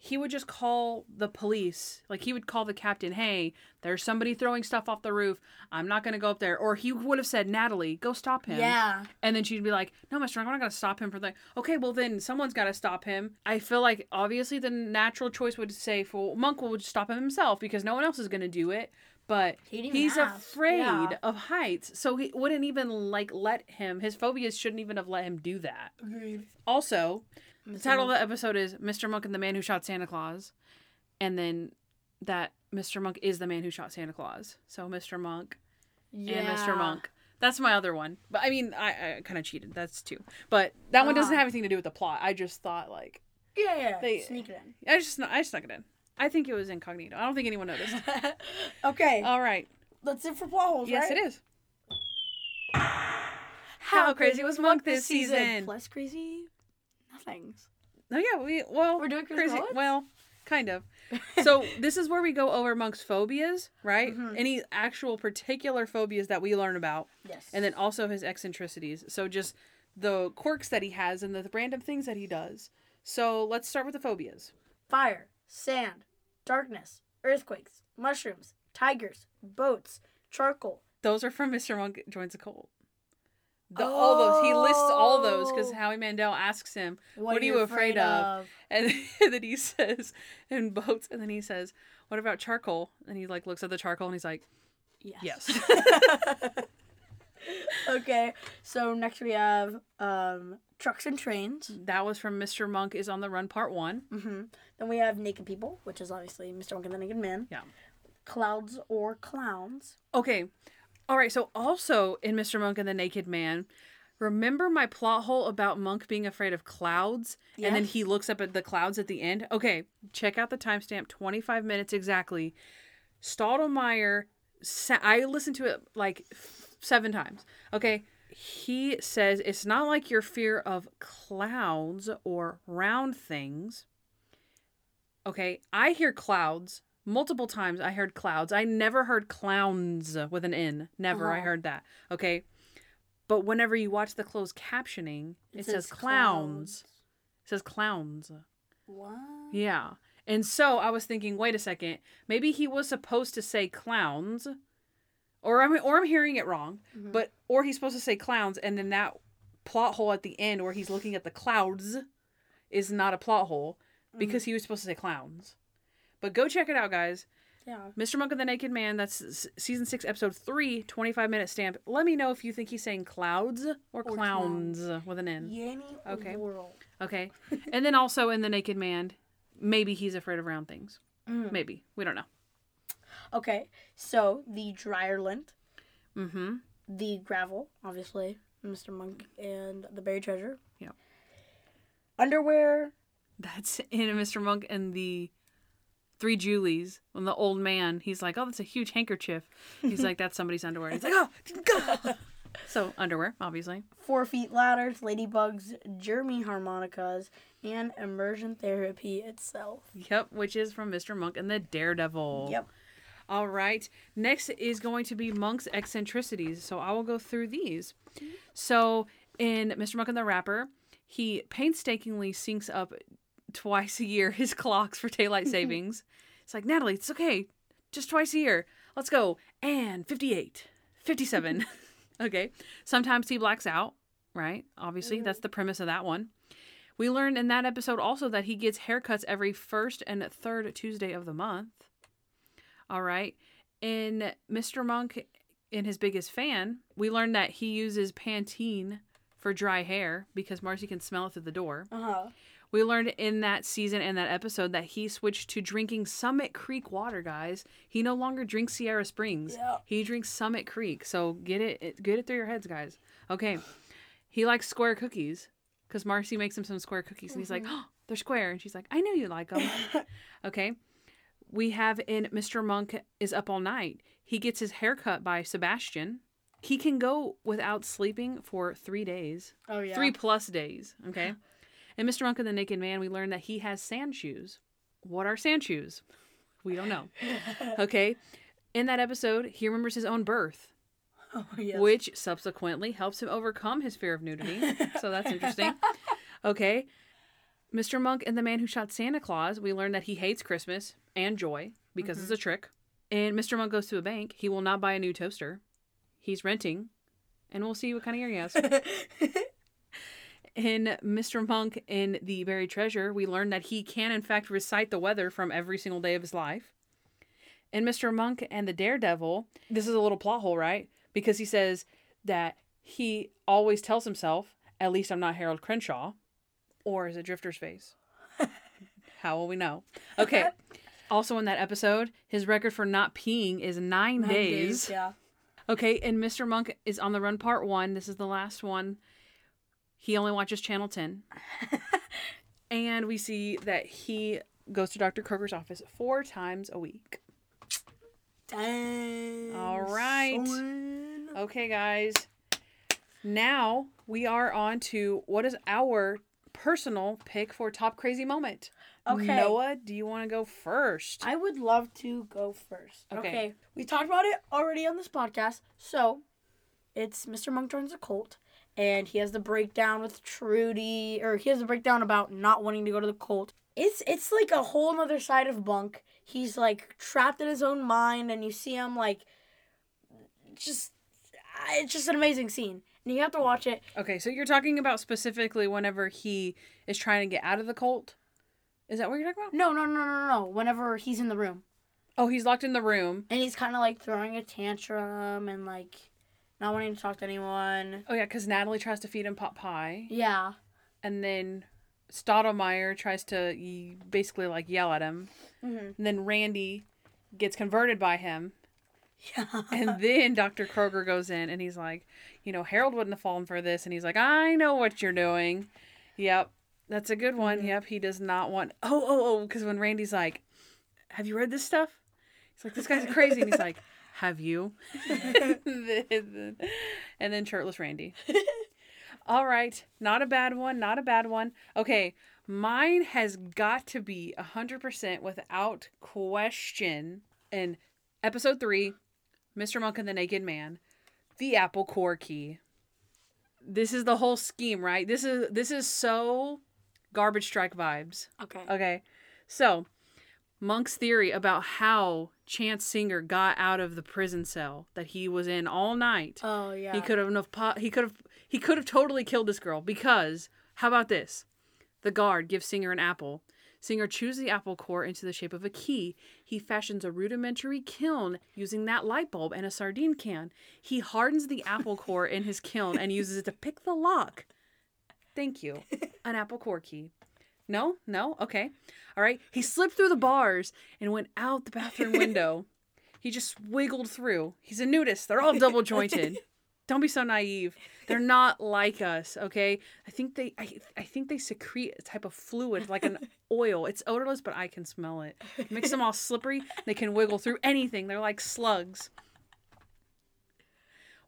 He would just call the police. Like he would call the captain, "Hey, there's somebody throwing stuff off the roof. I'm not going to go up there." Or he would have said, "Natalie, go stop him." Yeah. And then she'd be like, "No, Mister, I'm not gonna stop him for that." Okay, well then someone's got to stop him. I feel like obviously the natural choice would say for Monk would stop him himself because no one else is gonna do it. But He he's ask. afraid Yeah. of heights, so he wouldn't even like let him. His phobias shouldn't even have let him do that. Agreed. Also, the title of the episode is "Mr. Monk and the Man Who Shot Santa Claus," and then that Mr. Monk is the man who shot Santa Claus. So Mr. Monk yeah. and Mr. Monk. That's my other one. But I mean, I, I kind of cheated. That's two. But that one doesn't Ah. have anything to do with the plot. I just thought like Yeah, yeah. They- Sneak it in. I just I just snuck it in. I think it was incognito. I don't think anyone noticed. okay. All right. That's it for plot holes, Yes, right? it is. How crazy was Monk this season? Plus crazy nothings. Oh yeah, we well We're doing crazy? Well, kind of. So this is where we go over Monk's phobias, right? Mhm. Any actual particular phobias that we learn about. Yes. and then also his eccentricities. So just the quirks that he has and the random things that he does. So let's start with the phobias. fire, sand, darkness, earthquakes, mushrooms, tigers, boats, charcoal. Those are from Mr. Monk Joins a Cult. The, All those he lists all those because Oh. Howie Mandel asks him, What, What are you afraid of? and, then he says, "And boats," and then he says, "What about charcoal?" And he like looks at the charcoal and he's like, Yes. "Yes." okay, so next we have um, trucks and trains. that was from Mr. Monk is on the Run Part One. hmm Then we have naked people, which is obviously Mr. Monk and the Naked Man. Yeah. Clouds or clowns. Okay. All right. So also in Mr. Monk and the Naked Man, remember my plot hole about Monk being afraid of clouds and then he looks up at the clouds at the end? Okay. Check out the timestamp 25 minutes exactly. Stottlemeyer, I listened to it like seven times. Okay. He says it's not like your fear of clouds or round things. Okay. I hear clouds multiple times I heard clouds. I never heard clowns with an N. Never. I Uh-huh. heard that. Okay. But whenever you watch the closed captioning, it, says, clowns. It says clowns. What? Yeah. And so I was thinking, wait a second, maybe he was supposed to say clowns. Or I'm or I'm hearing it wrong. Mhm. But or he's supposed to say clowns and then that plot hole at the end where he's looking at the clouds is not a plot hole because he was supposed to say clowns. But go check it out, guys. Yeah. Mr. Monk and the Naked Man, that's season 6, episode 3, 25 minute stamp. Let me know if you think he's saying clouds or, clowns with an N. Yanny or Okay. Laurel? Okay. and then also in The Naked Man, maybe he's afraid of round things. Mm. Maybe. We don't know. Okay, so the dryer lint, Mm hmm. the gravel, obviously, Mr. Monk and the buried treasure. Yep. Underwear. That's in Mr. Monk and the Three Julies. When the old man, he's like, oh, that's a huge handkerchief. He's like, that's somebody's underwear. He's like, oh. So, underwear, obviously. four feet ladders, ladybugs, Jeremy harmonicas, and immersion therapy itself. Yep, which is from Mr. Monk and the Daredevil. Yep. All right. Next is going to be Monk's eccentricities. So I will go through these. So in Mr. Monk and the Rapper, he painstakingly syncs up twice a year his clocks for daylight savings. it's like, Natalie, it's okay. Just twice a year. Let's go. And 58, 57. okay. Sometimes he blacks out, right? Obviously, mm-hmm. that's the premise of that one. We learned in that episode also that he gets haircuts every first and third Tuesday of the month. All right. In Mr. Monk, in his biggest fan, we learned that he uses Pantene for dry hair because Marci can smell it through the door. Uh huh. We learned in that season and that episode that he switched to drinking Summit Creek water, guys. He no longer drinks Sierra Springs. Yeah. He drinks Summit Creek. So get it get it through your heads, guys. Okay. He likes square cookies because Marci makes him some square cookies and he's like, oh, They're square. And she's like, I knew you like them. okay. We have in Mr. Monk is up all night. He gets his hair cut by Sebastian. He can go without sleeping for three days, Oh yeah. three plus days. Okay. and Mr. Monk and the Naked Man, we learn that he has sand shoes. What are sand shoes? We don't know. Okay. In that episode, he remembers his own birth, Oh, yes. which subsequently helps him overcome his fear of nudity. so that's interesting. Okay. Mr. Monk and the man who shot Santa Claus, we learn that he hates Christmas and joy because it's mm-hmm. a trick. And Mr. Monk goes to a bank. He will not buy a new toaster. He's renting. And we'll see what kind of year he has. in Mr. Monk in The Buried Treasure, we learn that he can, in fact, recite the weather from every single day of his life. In Mr. Monk and the Daredevil, this is a little plot hole, right? Because he says that he always tells himself, at least I'm not Harold Crenshaw, or is it Drifter's face? How will we know? Okay. also, in that episode, his record for not peeing is nine, Nine days. Yeah. Okay, and Mr. Monk is on the run part one. This is the last one. He only watches Channel 10. and we see that he goes to Dr. Kroger's office four times a week. Dang. All right. son. Okay, guys. Now we are on to what is our personal pick for top crazy moment. Okay. Noah, do you want to go first? I would love to go first. Okay. Okay. We talked about it already on this podcast. So, it's Mr. Monk joins a cult, and he has the breakdown with Trudy, or he has the breakdown about not wanting to go to the cult. It's it's like a whole nother side of Monk. He's like trapped in his own mind, and you see him like just. It's just an amazing scene, and you have to watch it. Okay, so you're talking about specifically whenever he is trying to get out of the cult? Is that what you're talking about? No, no, no, no, no. Whenever he's in the room. Oh, he's locked in the room. And he's kind of like throwing a tantrum and like not wanting to talk to anyone. Oh yeah, because Natalie tries to feed him pot pie, Yeah. and then Stottlemeyer tries to basically like yell at him, Mhm. and then Randy gets converted by him, Yeah. and then Dr. Kroger goes in and he's like, you know, Harold wouldn't have fallen for this, and he's like, I know what you're doing. Yep, that's a good one. Mm-hmm. Yep, he does not want. Oh, oh, oh, because when Randy's like, have you read this stuff? He's like, this guy's crazy, and he's like, have you? and then shirtless Randy. All right, not a bad one, not a bad one. Okay, mine has got to be 100% without question. In episode 3, Mr. Monk and the Naked Man, the Apple Core Key. This is the whole scheme, right? This is this is so garbage strike vibes. okay. Okay. So, Monk's theory about how Chance Singer got out of the prison cell that he was in all night. Oh yeah. He could have enough po- he could have he could have totally killed this girl because how about this? The guard gives Singer an apple. Singer chews the apple core into the shape of a key. He fashions a rudimentary kiln using that light bulb and a sardine can. He hardens the apple core in his kiln and uses it to pick the lock. Thank you. An apple core key. No? No? Okay. All right. He slipped through the bars and went out the bathroom window. He just wiggled through. He's a nudist. They're all double jointed. Don't be so naive. They're not like us, okay? I think they I, I think they secrete a type of fluid like an oil. It's odorless, but I can smell it. It makes them all slippery. They can wiggle through anything. They're like slugs.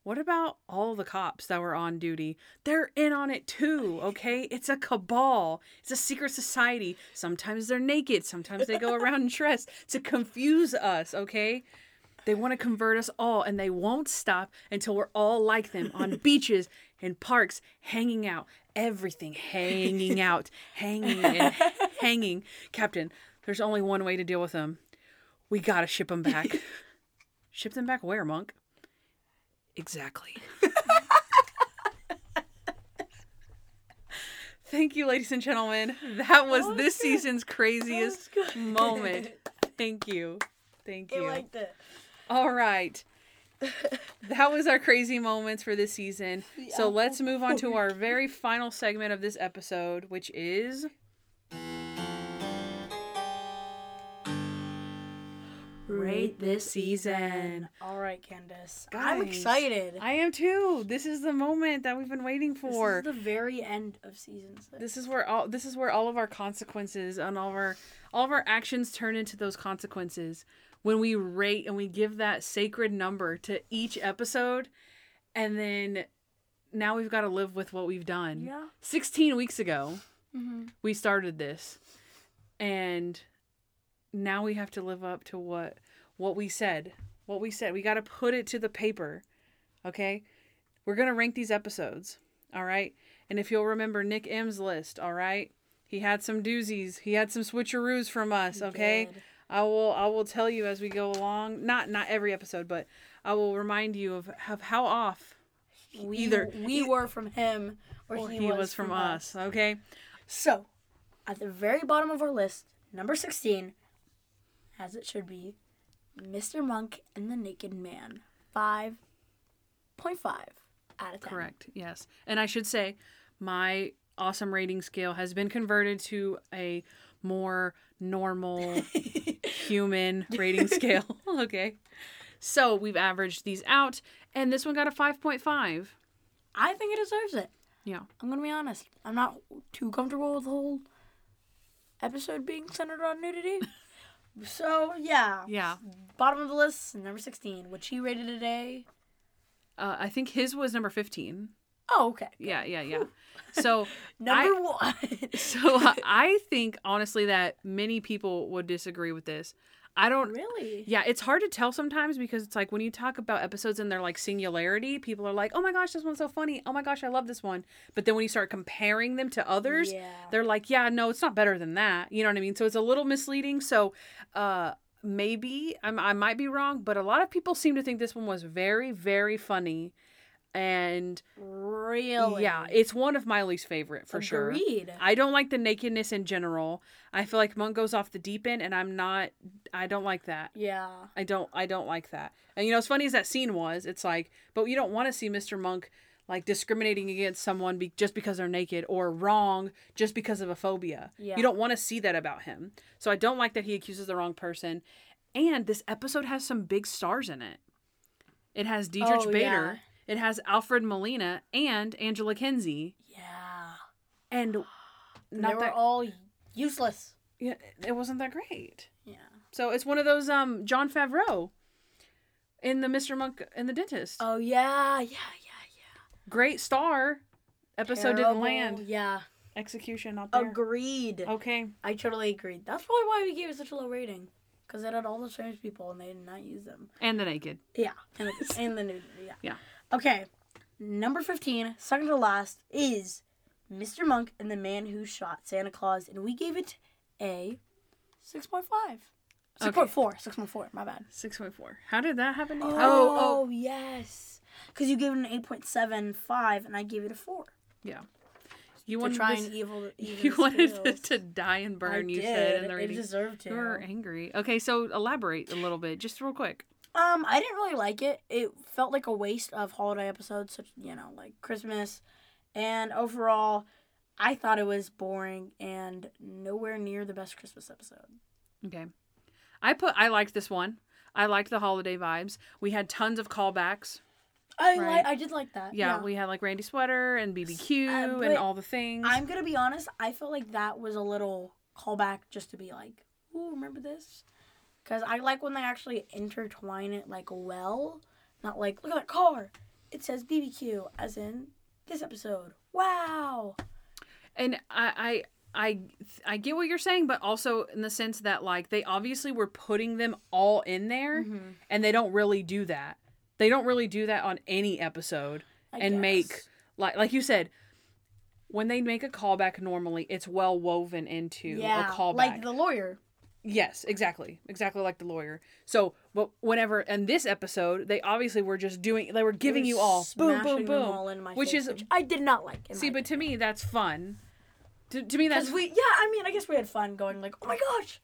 What about all the cops that were on duty? They're in on it too, okay? It's a cabal. It's a secret society. Sometimes they're naked, sometimes they go around dressed to confuse us, okay? They want to convert us all, and they won't stop until we're all like them on beaches and parks, hanging out. Everything hanging out, hanging and hanging. Captain, there's only one way to deal with them. We gotta ship them back. ship them back where, Monk? Exactly. Thank you, ladies and gentlemen. That was this good. season's craziest moment. Thank you. Thank you. I liked it. All right. That was our crazy moments for this season. So let's move on to our very final segment of this episode, which is Rate rate this season. All right, Candace. I'm excited. I am too. This is the moment that we've been waiting this for. is the very end of season six. This is where all this is where all of our consequences and all of our all of our actions turn into those consequences when we rate and we give that sacred number to each episode and then now we've got to live with what we've done. Yeah. 16 weeks ago hmm we started this and now we have to live up to what what we said. What we said. We got to put it to the paper. Okay? We're going to rank these episodes. All right? And if you'll remember Nick M's list, all right? He had some doozies. He had some switcheroos from us, okay? did. I will I will tell you as we go along. Not not every episode, but I will remind you of, of how off We, either we were from him or, or he, was, from, us. us, okay? So, at the very bottom of our list, number 16, as it should be, Mr. Monk and the Naked Man. 5.5 out of 10. Correct. Yes. And I should say my awesome rating scale has been converted to a more normal human rating scale. okay. So we've averaged these out, and this one got a 5.5. I think it deserves it. Yeah. I'm going to be honest. I'm not too comfortable with the whole episode being centered on nudity. so, yeah. Yeah. Bottom of the list, number 16, which he rated today. Uh, I think his was number 15. Oh, okay. Yeah, yeah, yeah. So, Number one. so I think honestly that many people would disagree with this. I don't really? Yeah, it's hard to tell sometimes because it's like when you talk about episodes and they're like singularity, people are like, "Oh my gosh, this one's so funny. Oh my gosh, I love this one." But then when you start comparing them to others, Yeah. they're like, "Yeah, no, it's not better than that." You know what I mean? So it's a little misleading. So, uh maybe I'm, I might be wrong, but a lot of people seem to think this one was very very funny. And Really? yeah, it's one of my least favorite for sure. I don't like the nakedness in general. I feel like Monk goes off the deep end and I'm not I don't like that. Yeah. I don't I don't like that. And you know, as funny as that scene was, it's like, but you don't want to see Mr. Monk like discriminating against someone be- just because they're naked or wrong just because of a phobia. Yeah. You don't want to see that about him. So I don't like that he accuses the wrong person. And this episode has some big stars in it. It has Diedrich Oh, Bader. It has Alfred Molina and Angela Kinsey. Yeah. And they not were that all useless. yeah, it wasn't that great. Yeah. So it's one of those um Jon Favreau in the Mr. Monk and the Dentist. Oh yeah, yeah, yeah, yeah. Great star. Episode Terrible. didn't land. Yeah. Execution not there. Agreed. Okay. I totally agreed. That's probably why we gave it such a low rating. Because it had all the strange people and they did not use them. And the naked. Yeah. And the, and the nudity. Yeah. Yeah. Okay. Number 15, second to last, is Mr. Monk and the Man Who Shot Santa Claus. And we gave it a 6.5. 6.4. 6.4. My bad. Six point four. How did that happen? Oh, oh, oh, yes. Because you gave it an 8.75 and I gave it a 4. yeah. You To wanted try this, and evil, you wanted to die and burn. I you did. said in the it deserved to. You were angry. Okay, so elaborate a little bit, just real quick. Um, I didn't really like it. It felt like a waste of holiday episodes, such you know, like Christmas, and overall, I thought it was boring and nowhere near the best Christmas episode. Okay. I put I liked this one. I liked the holiday vibes. We had tons of callbacks. I Right. like, I did like that. Yeah, we had like Randy Sweater and BBQ Uh, and all the things. I'm gonna be honest. I felt like that was a little callback just to be like, "Ooh, remember this?" Because I like when they actually intertwine it like well, not like, "Look at that car! It says BBQ," as in this episode. Wow. and I, I I I get what you're saying, but also in the sense that like they obviously were putting them all in there, Mhm. and they don't really do that. They don't really do that on any episode, I and make like like you said. When they make a callback, normally it's well woven into yeah, a callback. like the lawyer. Yes, exactly. Exactly like the lawyer. So, but whenever in this episode, they obviously were just doing they were giving you all boom boom boom. all which face, is- which I did not like. See, but to me that's fun. To, to me that's we, yeah, I mean, I guess we had fun going like, oh my gosh.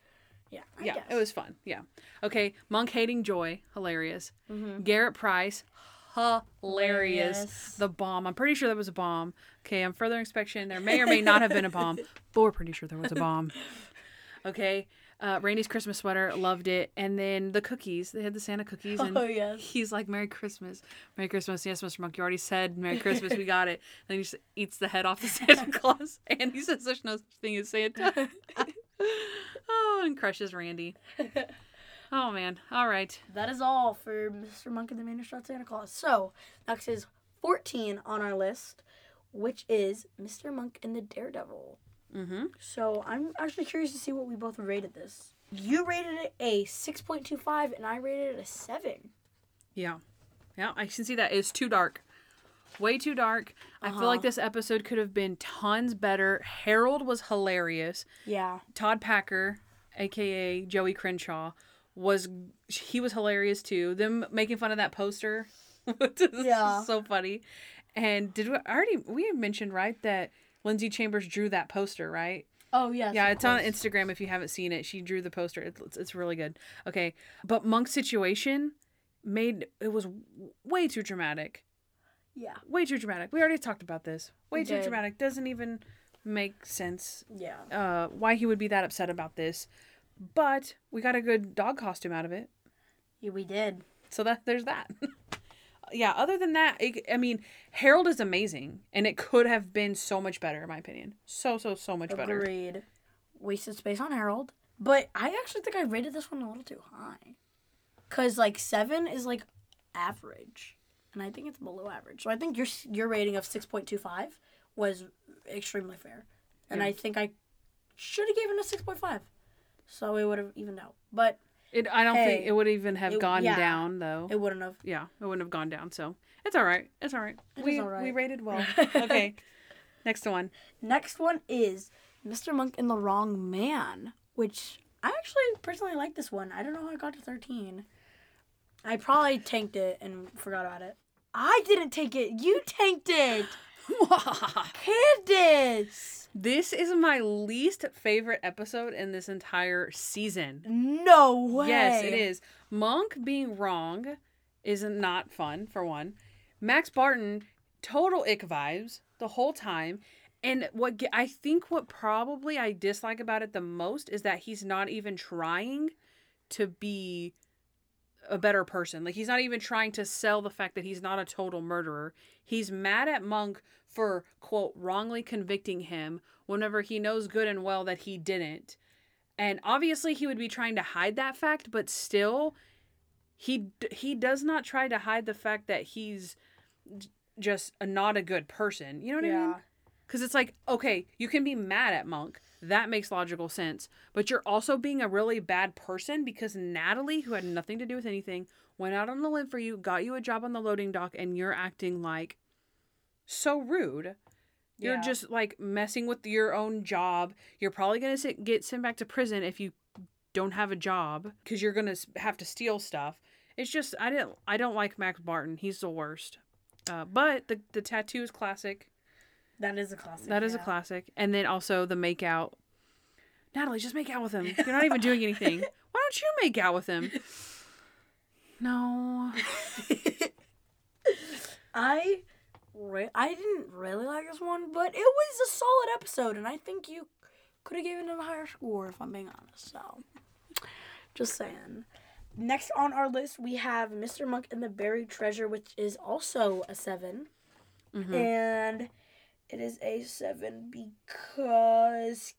Yeah, I yeah, guess. it was fun. Yeah. Okay, Monk hating Joy, hilarious. Mhm. Garrett Price, hilarious. Hilarious. The bomb. I'm pretty sure that was a bomb. Okay, on further inspection, there may or may not have been a bomb, but we're pretty sure there was a bomb. Okay. Uh, Randy's Christmas sweater, loved it. And then the cookies. They had the Santa cookies. And Oh, yes. he's like, Merry Christmas. Merry Christmas. Yes, Mr. Monk, you already said Merry Christmas. We got it. And then he just eats the head off the Santa Claus. And he says there's no such thing as Santa. oh, and crushes Randy. Oh, man. All right. That is all for Mr. Monk and the Man Who Shot Santa Claus. So, next is 14 on our list, which is Mr. Monk and the Daredevil. Mm-hmm. So, I'm actually curious to see what we both rated this. You rated it a 6.25, and I rated it a 7. Yeah. Yeah, I can see that. It's too dark. Way too dark. I feel like Uh-huh. this episode could have been tons better. Harold was hilarious. Yeah. Todd Packer, aka Joey Crenshaw, was he was hilarious too. Them making fun of that poster, which is Yeah. so funny. And did we I already we had mentioned right that Lindsay Chambers drew that poster, right? Oh, yes. yeah, it's on. Instagram if you haven't seen it. She drew the poster. It's, it's, it's really good. Okay, but Monk's situation made it was way too dramatic. Yeah. Way too dramatic. We already talked about this. Way We too did. dramatic. Doesn't even make sense Yeah. uh, why he would be that upset about this. But we got a good dog costume out of it. Yeah, we did. So that there's that. yeah, other than that, it, I mean, Harold is amazing and it could have been so much better in my opinion. So so so much better. Agreed. Wasted space on Harold. But I actually think I rated this one a little too high. Cause like seven is like average, and I think it's below average. So I think your your rating of six point two five was extremely fair, and Yeah. I think I should have given a six point five, so it would have evened out. But It I don't think it would even have it- gone yeah. down though. it wouldn't have. yeah, it wouldn't have gone down. So it's all right. It's all right. It we all right. we rated well. okay. Next one. Next one is Mr. Monk and the Wrong Man, which I actually personally like this one. I don't know how I got to 13. I probably tanked it and forgot about it. I didn't take it. You tanked it. Candace. this is my least favorite episode in this entire season. No way. Yes, it is. Monk being wrong is not fun for one. Max Barton, total ick vibes the whole time. And what I think what probably I dislike about it the most is that he's not even trying to be a better person. Like he's not even trying to sell the fact that he's not a total murderer. He's mad at Monk for quote wrongly convicting him whenever he knows good and well that he didn't. And obviously he would be trying to hide that fact, but still he he does not try to hide the fact that he's just not a good person. You know what I mean? Because it's like, okay, you can be mad at Monk. That makes logical sense. But you're also being a really bad person because Natalie, who had nothing to do with anything, went out on the limb for you, got you a job on the loading dock, and you're acting like so rude. You're Yeah. just like messing with your own job. You're probably going to get sent back to prison if you don't have a job because you're going to have to steal stuff. It's just I didn't I don't like Max Barton. He's the worst. Uh, but the the tattoo is classic. That is a classic. That is a classic. And then also the make out. Natalie, just make out with him. You're not even doing anything. Why don't you make out with him? No. I re- I didn't really like this one, but it was a solid episode, and I think you could have given it a higher score if I'm being honest. So, just saying. Next on our list, we have Mr. Monk and the Buried Treasure, which is also a 7 Mhm. and it is a seven because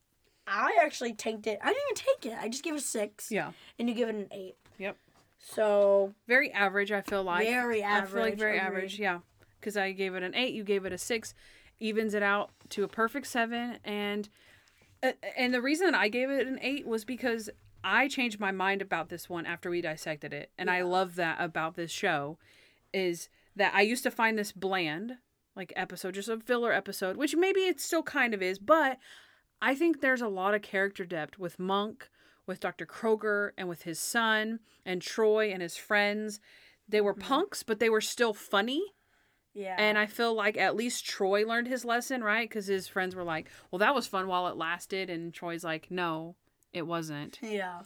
I actually tanked it. I didn't even take it. I just gave it a six, Yeah. and you give it an eight. Yep. So Very average, I feel like. very I average. feel like very agreed. average, yeah. Because I gave it an eight, you gave it a six, evens it out to a perfect seven. And uh, and the reason I gave it an eight was because I changed my mind about this one after we dissected it, and I love that about this show, is that I used to find this bland, like episode, just a filler episode, which maybe it still kind of is, but I think there's a lot of character depth with Monk, with Dr. Kroger, and with his son, and Troy and his friends. They were Mhm. punks, but they were still funny. Yeah. And I feel like at least Troy learned his lesson, right? Because his friends were like, well, that was fun while it lasted. And Troy's like, no, it wasn't. yeah.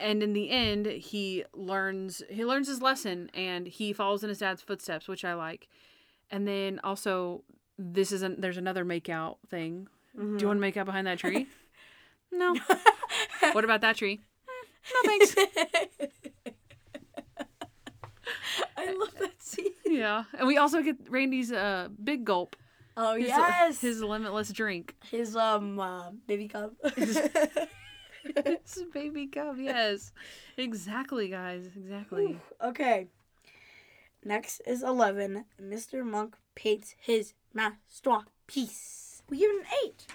And in the end, he learns he learns his lesson and he follows in his dad's footsteps, which I like. And then also, this isn't there's another make out thing. Do you want to make out behind that tree? no. What about that tree? No thanks. I love that scene. yeah, and we also get Randy's uh big gulp. Oh His, yes, his limitless drink. his um uh, baby cup. His baby cub. Yes, exactly, guys. Exactly. okay. Next is eleven. Mr. Monk paints his masterpiece. We give it an eight.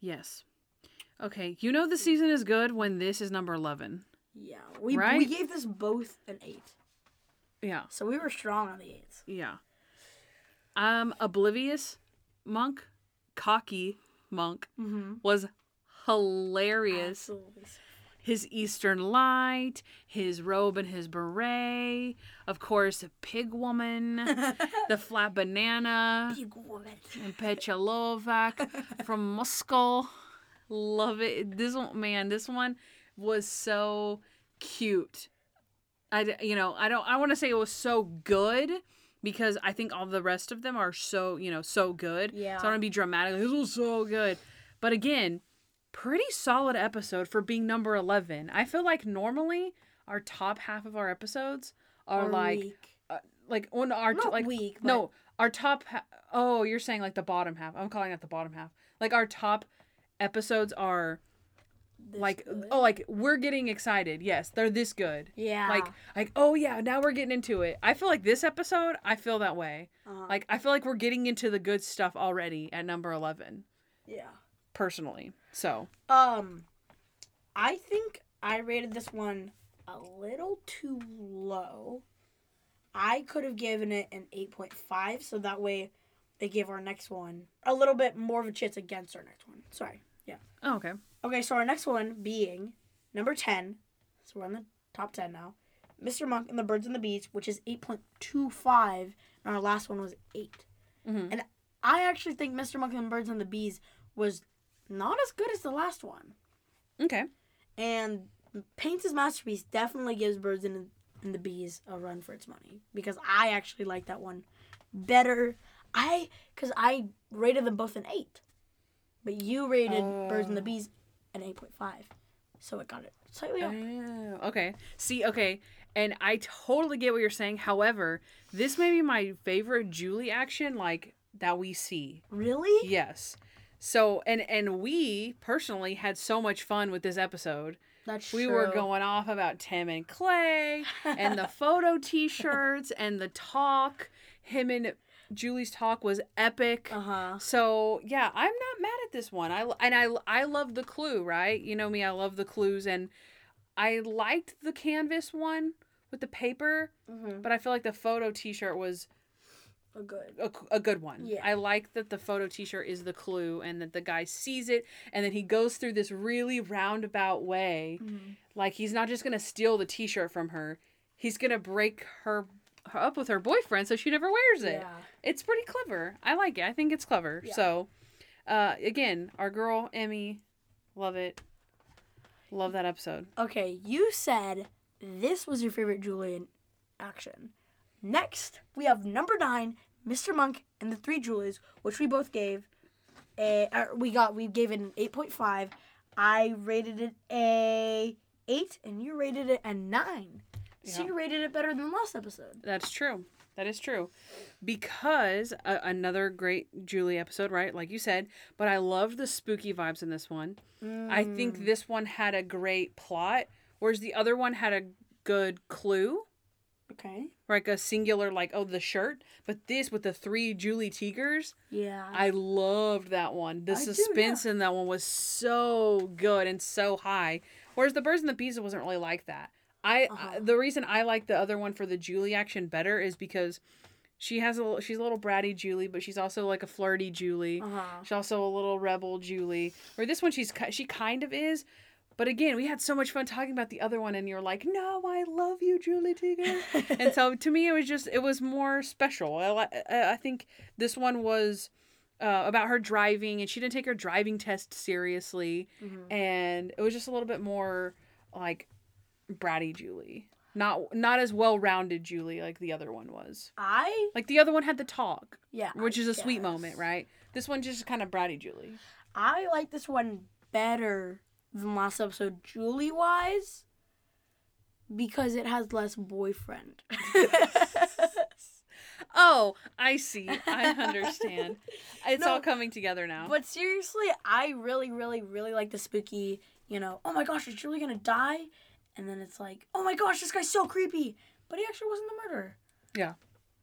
Yes. Okay, you know the season is good when this is number eleven. Yeah, we we gave this both an eight, Yeah. so we were strong on the eights. Yeah. Um, oblivious monk, cocky monk Mm-hmm. was hilarious. Absolutely. His Eastern light, his robe and his beret, of course, pig woman, the flat banana, Big woman. and Pechalovak from Moscow. Love it. This one, man, this one was so cute. I, you know, I don't, I want to say it was so good because I think all the rest of them are so, you know, so good. Yeah. So I don't want to be dramatic. This was so good. But again, pretty solid episode for being number 11. I feel like normally our top half of our episodes are Or like, uh, like on our, Not like, weak. But no, our top. Ha- oh, you're saying like the bottom half. I'm calling it the bottom half. Like our top episodes are this like good. oh like we're getting excited. Yes, they're this good. yeah. Like like oh yeah, now we're getting into it. I feel like this episode, I feel that way. uh, Like I feel like we're getting into the good stuff already at number 11 yeah. personally. So, Um, I think I rated this one a little too low. I could have given it an 8.5, so that way they give our next one a little bit more of a chance against our next one. Sorry. Yeah. oh, okay. Okay, so our next one being number 10. So we're on the top 10 now. Mr. Monk and the Birds and the Bees, which is 8.25, and our last one was 8. Mhm. And I actually think Mr. Monk and the Birds and the Bees was not as good as the last one. Okay. And Paints his Masterpiece definitely gives Birds and, and the Bees a run for its money because I actually like that one better. I because I rated them both an eight, but you rated Birds and the Oh. Bees an eight point five, so it got it slightly up. Oh, okay. See, okay. And I totally get what you're saying. However, this may be my favorite Julie action like that we see. Really? Yes. So and and we personally had so much fun with this episode. That's true. We true. were going off about Tim and Clay and the photo t-shirts and the talk. Him and Julie's talk was epic. Uh huh. So yeah, I'm not mad at this one. I and I I love the clue, right? You know me, I love the clues, and I liked the canvas one with the paper, Mm-hmm. but I feel like the photo T-shirt was A good. a, a good one. Yeah. I like that the photo T-shirt is the clue, and that the guy sees it, and then he goes through this really roundabout way, Mm-hmm. like he's not just gonna steal the T-shirt from her, he's gonna break her, her up with her boyfriend so she never wears it Yeah. it's pretty clever. I like it. I think it's clever. Yeah. So, uh, again, our girl Emmy, love it. Love that episode. Okay, you said this was your favorite Julian action. Next, we have number nine, Mr. Monk and the Three Julies, which we both gave. A, we got we gave it an eight point five. I rated it a eight, and you rated it a nine. So you rated it better than last episode. That's true. That is true. Because uh, another great Julie episode, right? Like you said. But I loved the spooky vibes in this one. I Mm. think this one had a great plot, whereas the other one had a good clue. Okay. Like a singular, like, oh, the shirt. But this with the three Julie Teegers, Yeah. I loved that one. The I do, suspense in that one was so good and so high. Whereas the Birds and the Bees wasn't really like that. I, Uh-huh. I the reason I like the other one for the Julie action better is because she has a little, she's a little bratty Julie, but she's also like a flirty Julie. uh huh. She's also a little rebel Julie. Or this one she's she kind of is. But again, we had so much fun talking about the other one, and you're like, "No, I love you, Julie Teeger." and so to me it was just it was more special i, I I think this one was uh, about her driving and she didn't take her driving test seriously Mhm. and it was just a little bit more like bratty julie not not as well rounded julie like the other one was I like the other one had the talk yeah. which I is a sweet moment right this one just kind of bratty julie I like this one better than last episode, Julie wise, because it has less boyfriend. Oh, I see. I understand. It's No, all coming together now. but seriously, I really, really, really like the spooky. You know, oh my gosh, is Julie gonna die? And then it's like, oh my gosh, this guy's so creepy, but he actually wasn't the murderer.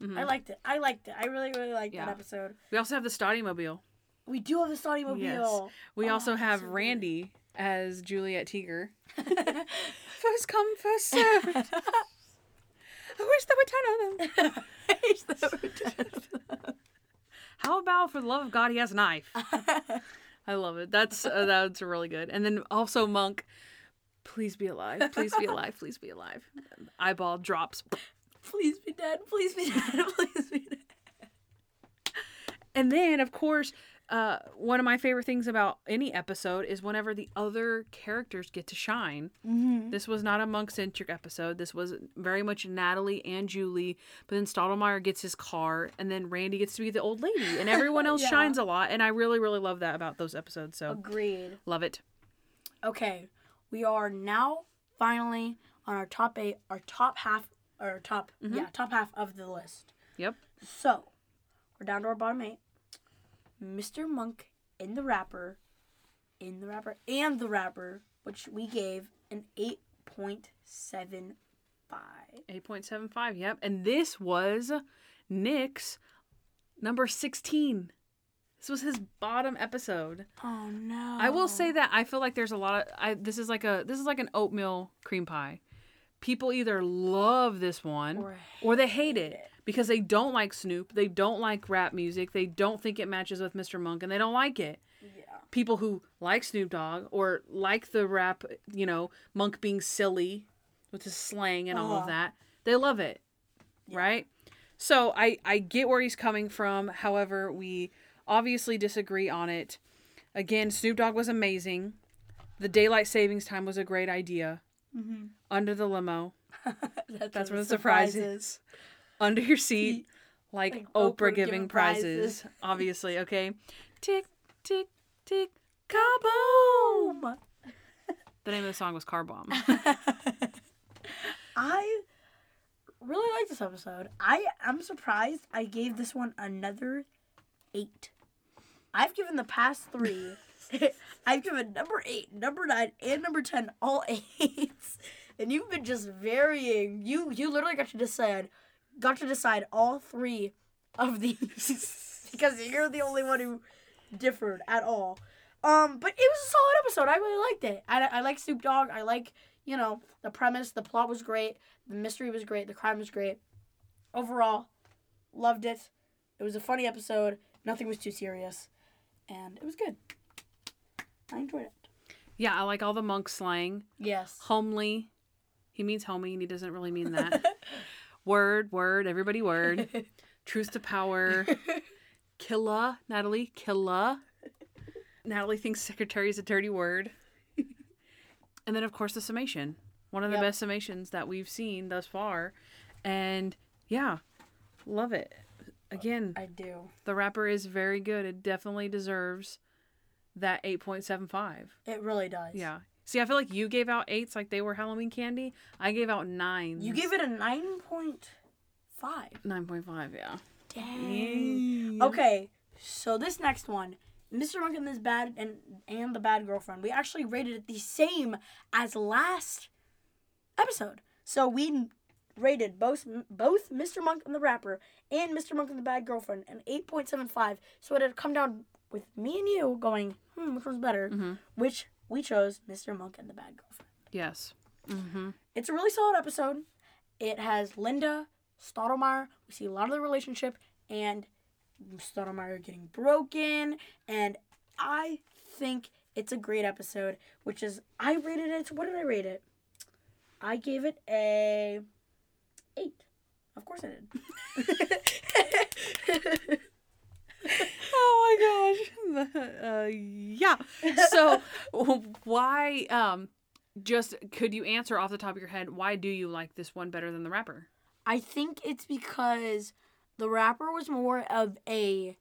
Mhm. I liked it. I liked it. I really, really liked Yeah. that episode. we also have the Stoddy Mobile. We do have the Stoddy Mobile. We Oh, also have. Randy as Juliet Teeger. First come, first served. Where's the return of them? He's the- How about for the love of God, he has a knife. I love it. That's uh, that's really good. And then also Monk, please be alive. Please be alive. Please be alive. Eyeball drops. please be dead. Please be dead. Please be dead. And then, of course, uh, one of my favorite things about any episode is whenever the other characters get to shine. Mm-hmm. This was not a monk centric episode. This was very much Natalie and Julie. But then Stottlemeyer gets his car, and then Randy gets to be the old lady, and everyone else Yeah. shines a lot. And I really, really love that about those episodes. So Agreed. love it. Okay, we are now finally on our top eight, our top half, or top, Mhm. yeah, top half of the list. Yep. So, we're down to our bottom eight. Mr. Monk in the rapper, in the rapper, and the rapper, which we gave an 8.75. 8.75. Yep. And this was Nick's number 16. This was his bottom episode. Oh no. I will say that I feel like there's a lot of I this is like a this is like an oatmeal cream pie. People either love this one Or or they hate it because they don't like Snoop, they don't like rap music, they don't think it matches with Mr. Monk and they don't like it. Yeah. People who like Snoop Dogg or like the rap, you know, Monk being silly with his slang and all Uh-huh. of that, they love it. Right? So I I get where he's coming from. However, we obviously disagree on it. Again, Snoop Dogg was amazing. The daylight savings time was a great idea. Mm-hmm. Under the limo, That's, that's where the surprise is. Under your seat, like, Like Oprah, Oprah giving giving prizes. prizes. Obviously, okay. Tick, tick, tick, kaboom! The name of the song was Car Bomb. I really like this episode. I am surprised I gave this one another eight. I've given the past three. I've given number eight, number nine, and number ten all eights, and you've been just varying. You you literally got to decide, got to decide all three of these because you're the only one who differed at all. Um, but it was a solid episode. I really liked it. I, I like Snoop Dogg. I like you know the premise. The plot was great. The mystery was great. The crime was great. Overall, loved it. It was a funny episode. Nothing was too serious, and it was good. I enjoyed it. yeah, I like all the monk slang. Yes. Homely. He means homie, and he doesn't really mean that. word, word, everybody word. Truth to power. Killa, Natalie, killa. Natalie thinks secretary is a dirty word. and then, of course, the summation. One of the Yep. best summations that we've seen thus far. And yeah, love it. Again, I do. the rapper is very good. It definitely deserves that 8.75. It really does. Yeah. See, I feel like you gave out eights like they were Halloween candy. I gave out nines. You gave it a nine point five. 9.5, yeah. Dang. Okay, so this next one, Mr. Monk and this bad and and the bad girlfriend, we actually rated it the same as last episode. So we rated both both Mr. Monk and the rapper and Mr. Monk and the bad girlfriend an eight point seven five. So it had come down with me and you going, hmm, which one's better? Mhm. Which we chose Mr. Monk and the bad girlfriend. Yes. Mm-hmm. It's a really solid episode. It has Linda, Stottlemeyer. We see a lot of the relationship and Stottlemeyer getting broken. And I think it's a great episode, which is, I rated it, what did I rate it? I gave it a 8. Of course I did. Oh my gosh. uh, yeah. So, why, um, just could you answer off the top of your head, why do you like this one better than the rapper? I think it's because the rapper was more of a,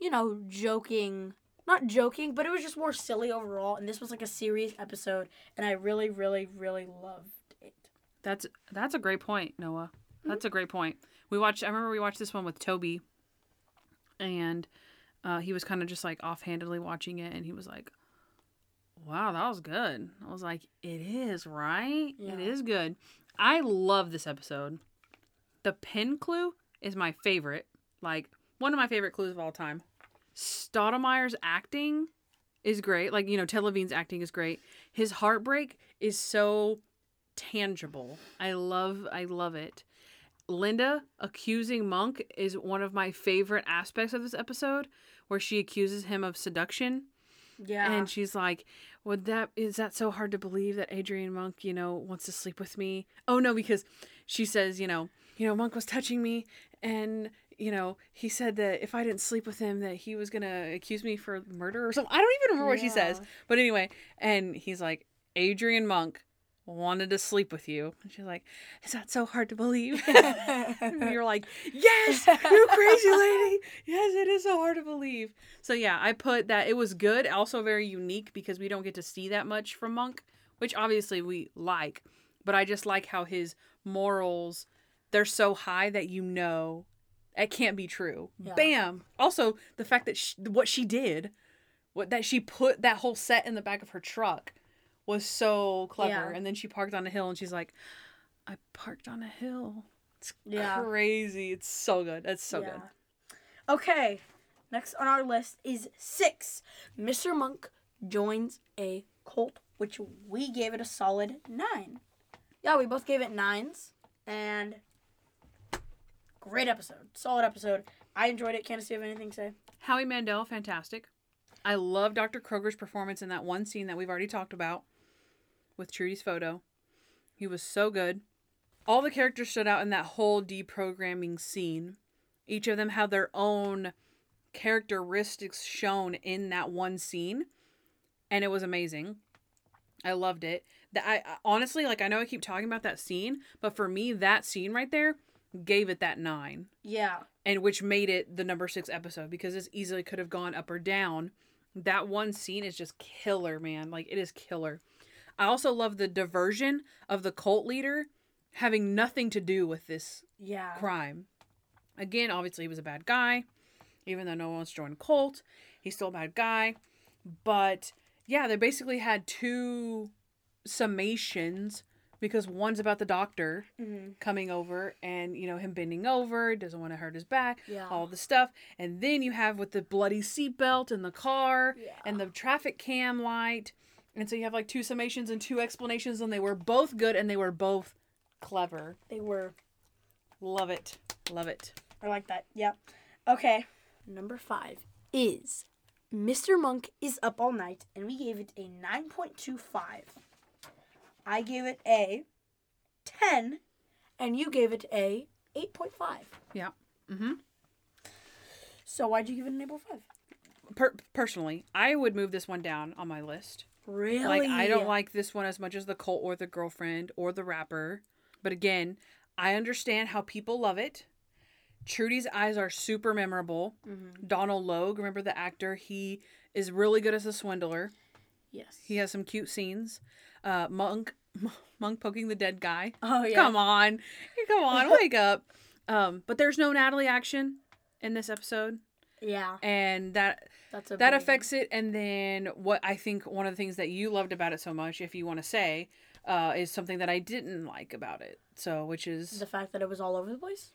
you know, joking not joking, but it was just more silly overall. And this was like a serious episode, and I really, really, really loved it. That's that's a great point, Noah. That's a great point. We watched. I remember we watched this one with Toby, and uh, he was kind of just like offhandedly watching it, and he was like, "Wow, that was good." I was like, "It is right. It Yeah. is good." I love this episode. The pin clue is my favorite. Like one of my favorite clues of all time. Stottlemeyer's acting is great. Like you know, Ted Levine's acting is great. His heartbreak is so tangible. I love I love it. Linda accusing Monk is one of my favorite aspects of this episode where she accuses him of seduction Yeah. and she's like, "Would that is that so hard to believe that Adrian Monk, you know, wants to sleep with me?" Oh no, because she says, you know, you know, Monk was touching me and you know, he said that if I didn't sleep with him that he was going to accuse me for murder or something. I don't even remember what she says. But anyway, and he's like, "Adrian Monk wanted to sleep with you." And she's like, "Is that so hard to believe?" and you're like, "Yes, you crazy lady. Yes, it is so hard to believe." So yeah, I put that it was good, also very unique because we don't get to see that much from Monk, which obviously we like, but I just like how his morals they're so high that you know it can't be true. Yeah. Bam. Also, the fact that she, what she did, what that she put that whole set in the back of her truck was so clever. Yeah. And then she parked on a hill and she's like, "I parked on a hill." It's Yeah. crazy. It's so good. It's so good. Okay, next on our list is six. Mr. Monk joins a cult, which we gave it a solid nine. Yeah, we both gave it nines, and great episode, solid episode. I enjoyed it. Candace, do you have anything to say? Howie Mandel, fantastic. I love Dr. Kroger's performance in that one scene that we've already talked about with Trudy's photo. He was so good. All the characters stood out in that whole deprogramming scene. Each of them had their own characteristics shown in that one scene, and it was amazing. I loved it. That I honestly like. I know I keep talking about that scene, but for me, that scene right there gave it that nine Yeah, and which made it the number six episode because this easily could have gone up or down. That one scene is just killer, man. Like it is killer. I also love the diversion of the cult leader having nothing to do with this yeah, crime. Again, obviously he was a bad guy, even though no one wants to join cult. He's still a bad guy. But yeah, they basically had two summations because one's about the doctor Mhm. coming over and you know him bending over doesn't want to hurt his back Yeah. all the stuff and then you have with the bloody seatbelt in the car Yeah. and the traffic cam light and so you have like two summations and two explanations and they were both good and they were both clever they were. love it love it I like that. Yep. Okay. Number five is Mr. Monk is up all night, and we gave it a 9.25. I gave it a 10, and you gave it a 8.5. yeah mm-hmm So why'd you give it an 8.5? per- personally i would move this one down on my list Really? Like I don't like this one as much as the cult or the girlfriend or the rapper. But again, I understand how people love it. Trudy's eyes are super memorable. Mhm. Donal Logue, remember the actor? He is really good as a swindler. Yes. He has some cute scenes. Uh, Monk, Monk poking the dead guy. Oh yeah. Come on, come on, wake up. Um, but there's no Natalie action in this episode, Yeah. and that That's a that affects it and then what i think one of the things that you loved about it so much if you want to say uh, is something that i didn't like about it so which is the fact that it was all over the place.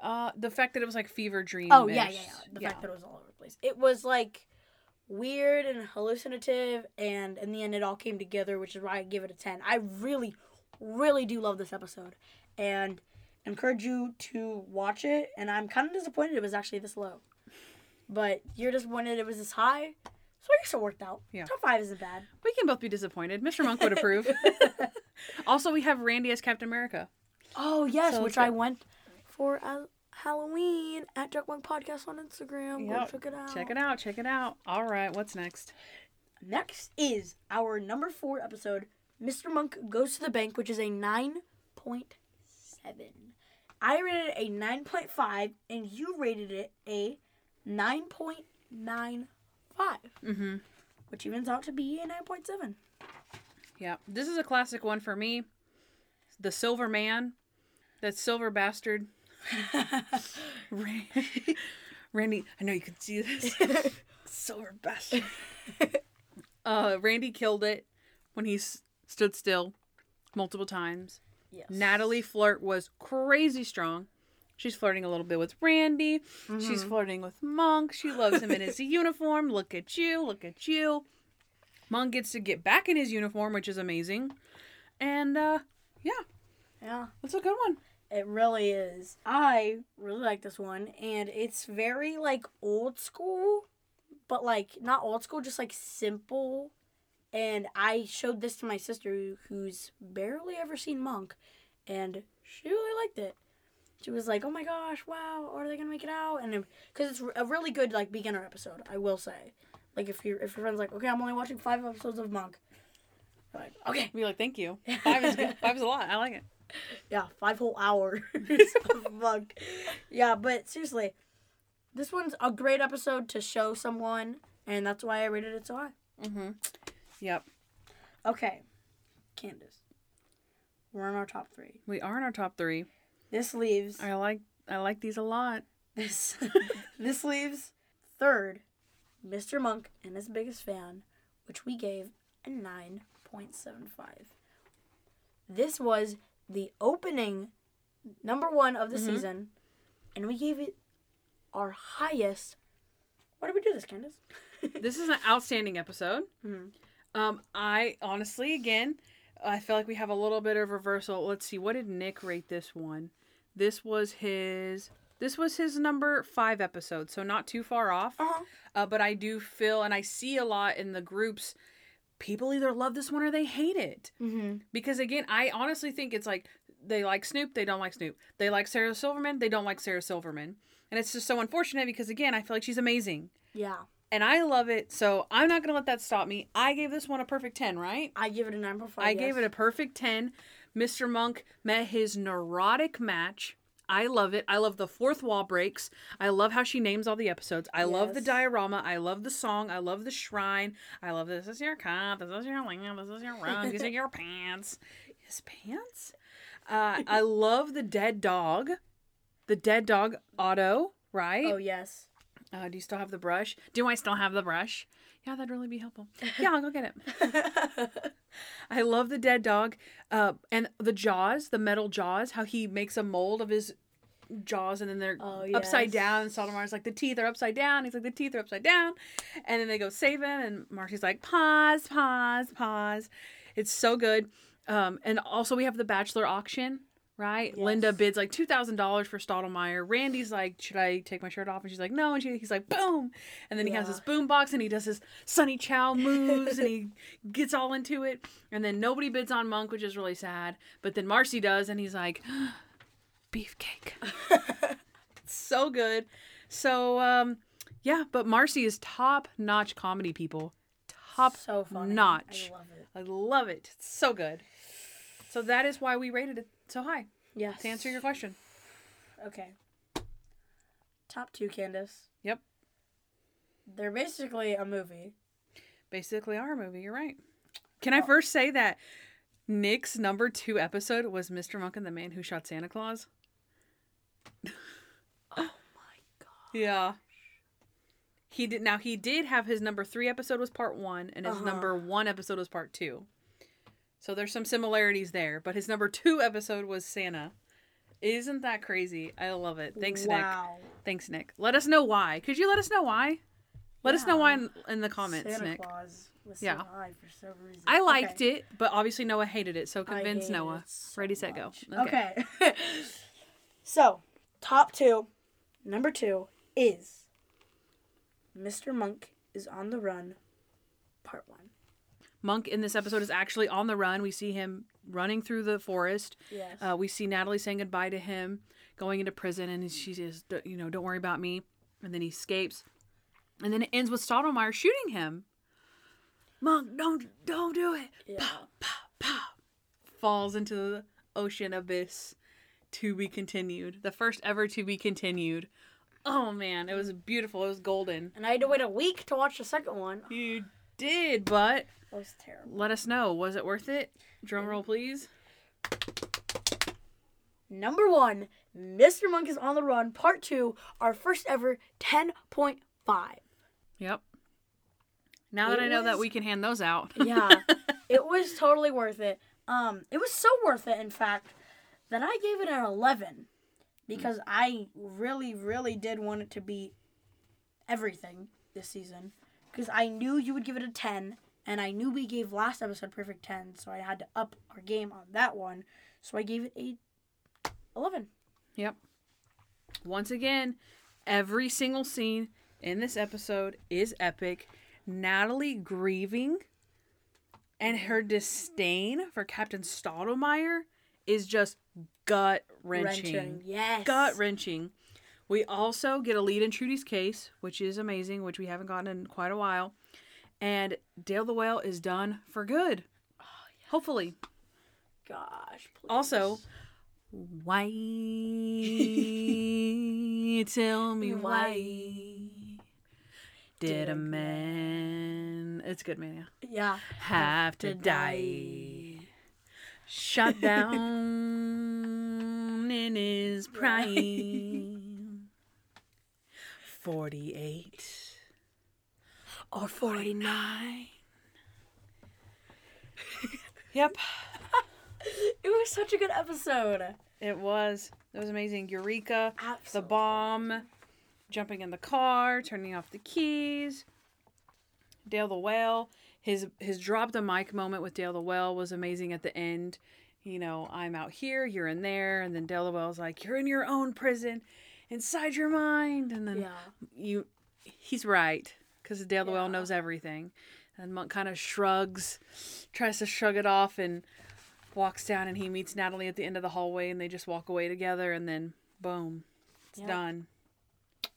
uh, the fact that it was like fever dream Oh yeah, yeah, yeah. The fact that it was all over the place. It was like weird and hallucinative, and in the end, it all came together, which is why I give it a ten. I really, really do love this episode, and encourage you to watch it. And I'm kind of disappointed it was actually this low, but you're disappointed it was this high. So I guess it worked out. Yeah. Top five isn't bad. we can both be disappointed mr monk would approve also we have randy as captain america Oh yes, So which I went for uh, Halloween at Monk Podcast on Instagram. Yep. Go check it out. check it out check it out all right what's next Next is our number four episode, Mr. Monk Goes to the Bank, which is a 9.7. I rated it a 9.5, and you rated it a 9.95. Mm-hmm. which evens out to be a 9.7. Yeah, this is a classic one for me. The Silver Man, that silver bastard. Ran- Randy, I know you can see this. silver bastard. uh, Randy killed it when he s- stood still multiple times. yes. Natalie flirt was crazy strong. She's flirting a little bit with Randy. She's flirting with Monk. She loves him in his uniform. Look at you. Look at you. Monk gets to get back in his uniform, which is amazing. And uh yeah, Yeah. that's a good one. It really is. I really like this one, and it's very like old school, but like not old school, just like simple. And I showed this to my sister, who's barely ever seen Monk, and she really liked it. She was like, "Oh my gosh, wow! Are they gonna make it out?" And because it's a really good like beginner episode, I will say. Like if you if your friend's like, "Okay, I'm only watching five episodes of Monk," like, "Okay, Be like, thank you. Five is good. Five is a lot. I like it. yeah, five whole hours of Monk. Yeah, but seriously, this one's a great episode to show someone, and that's why I rated it so high. Mm-hmm. Yep. Okay, Candace, we're in our top three. We are in our top three. This leaves I like I like these a lot. this. this leaves third, Mr. Monk and his biggest fan, which we gave a nine point seven five. This was the opening number one of the Mhm. season, and we gave it our highest. Why did we do this, Candace? This is an outstanding episode. Mhm. Um, I honestly, again, I feel like we have a little bit of reversal. Let's see, what did Nick rate this one? This was his. This was his number five episode, so not too far off. Uh-huh. Uh, but I do feel, and I see a lot in the groups, people either love this one or they hate it. Mm-hmm. Because again, I honestly think it's like they like Snoop, they don't like Snoop. They like Sarah Silverman, they don't like Sarah Silverman. And it's just so unfortunate because again, I feel like she's amazing. Yeah, And I love it, so I'm not gonna let that stop me. I gave this one a perfect ten, right? I give it a nine point five. I gave it a perfect 10. Mr. Monk met his neurotic match. I love it. I love the fourth wall breaks. I love how she names all the episodes. I love the diorama. I love the song. I love the shrine. I love this is your cup. This is your lamp. This is your rug. These are your pants. His pants? Uh, I love the dead dog. The dead dog Otto, right? Oh yes. Uh, do you still have the brush? Do I still have the brush? Yeah, that'd really be helpful. Yeah, I'll go get it. I love the dead dog. Uh, and the jaws, the metal jaws, how he makes a mold of his jaws and then they're Oh, upside down. And Stottlemeyer's like, the teeth are upside down. He's like, the teeth are upside down. And then they go save him. And Marci's like, pause, pause, pause. It's so good. Um, and also, we have the Bachelor auction. Right, Linda bids like two thousand dollars for Stottlemeyer. Randy's like, "Should I take my shirt off?" And she's like, "No." And she, he's like, "Boom!" And then he has Yeah. his boom box and he does his Sunny Chow moves and he gets all into it. And then nobody bids on Monk, which is really sad. But then Marci does, and he's like, "Beefcake." so good. So um, yeah, but Marci is top notch comedy people. Top so funny. notch. I love it. I love it. It's so good. So that is why we rated it so high. Yes. To answer your question. Okay. Top two, Candace. Yep. They're basically a movie. Basically our movie, you're right. Can I first say that Nick's number two episode was Mr. Monk and the Man Who Shot Santa Claus? Oh my god. Yeah. He did now he did have his number three episode was part one and his Uh-huh. number one episode was part two. So there's some similarities there, but his number two episode was Santa. Isn't that crazy? I love it. Thanks, Nick. Thanks, Nick. Let us know why. Could you let us know why? Let us know why in, in the comments, Santa Nick. Claus so Yeah. high for some reason. I liked Okay. it, but obviously Noah hated it, so convince Noah. so Ready, set, go. much. Okay. so, top two. Number two is Mr. Monk is on the run, part one. Monk in this episode is actually on the run. We see him running through the forest. Yes. Uh, we see Natalie saying goodbye to him, going into prison, and she says, you know, don't worry about me. And then he escapes. And then it ends with Stottlemeyer shooting him. Monk, don't, don't do it. yeah. Pow, pow, pow. Falls into the ocean abyss. To be continued. The first ever to be continued Oh man, it was beautiful. It was golden. And I had to wait a week to watch the second one. You did, but That was terrible. let us know. Was it worth it? Drum roll, please. Number one, Mr. Monk is on the Run, Part Two, our first ever 10.5. Yep. Now that It I know that we can hand those out. Yeah, it was totally worth it. Um, it was so worth it, in fact, that I gave it an 11 because I really, really did want it to be everything this season because I knew you would give it a 10 and I knew we gave last episode perfect 10 so I had to up our game on that one so I gave it a 11 Yep. Once again, every single scene in this episode is epic. Natalie grieving and her disdain for Captain Stottlemeyer is just gut wrenching. yes Gut wrenching. We also get a lead in Trudy's case, which is amazing, which we haven't gotten in quite a while. And Dale the Whale is done for good. Oh, Hopefully. gosh please. Also, why? Tell me why. Did a man. It's good, man. yeah Have to to die. Shut down in his prime. 48 or 49 Yep. it was such a good episode It was. It was amazing. Eureka. the bomb, jumping in the car, turning off the keys. Dale the Whale, his his drop the mic moment with Dale the Whale was amazing at the end. You know, I'm out here, you're in there, and then Dale the Whale's like, "You're in your own prison, inside your mind," and then yeah you, he's right because Dale the Whale knows everything, and Monk kind of shrugs, tries to shrug it off, and walks down, and he meets Natalie at the end of the hallway, and they just walk away together, and then boom, it's Yep. done.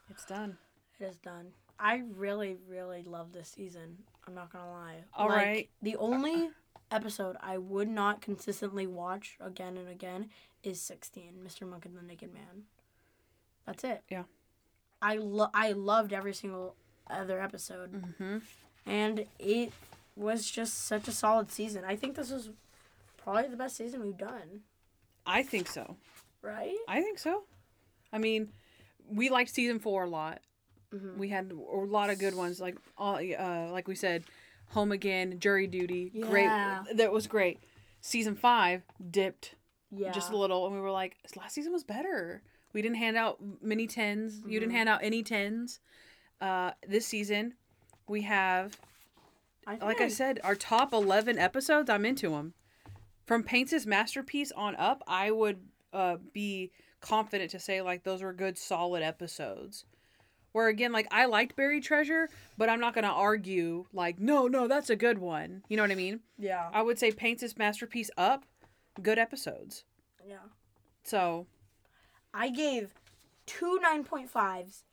It's done. It is done. I really, really love this season. I'm not gonna lie. All like, right. The only episode I would not consistently watch again and again is 16, Mr. Monk and the Naked Man. That's it. Yeah. I lo- I loved every single other episode, Mm-hmm. and it was just such a solid season. I think this was probably the best season we've done. I think so. Right? I think so. I mean, we liked season four a lot. Mhm. We had a lot of good ones, like all, uh, like we said, Home Again, Jury Duty, Yeah. great. That was great. Season five dipped Yeah. just a little, and we were like, last season was better. We didn't hand out many 10s You didn't Mhm. hand out any tens. Uh, this season, we have I like I said, our top 11 episodes, I'm into them. From Paints His Masterpiece on up, I would uh, be confident to say, like, those were good, solid episodes. Where, again, like, I liked Buried Treasure, but I'm not going to argue, like, no, no, that's a good one. You know what I mean? Yeah. I would say Paints His Masterpiece up, good episodes. Yeah. So, I gave two 9.5s,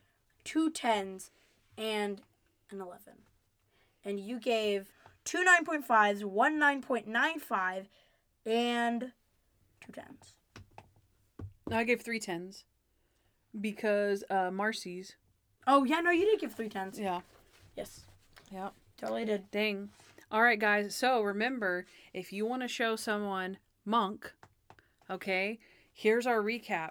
two 10s, and an 11. And you gave two 9.5s, one 9.95, and two tens. 10s. I gave three tens because uh, Marci's. Oh, yeah, no, you did give three tens. Yeah. Yes. Yeah. Totally did. Dang. All right, guys. So remember, if you want to show someone Monk, okay, here's our recap.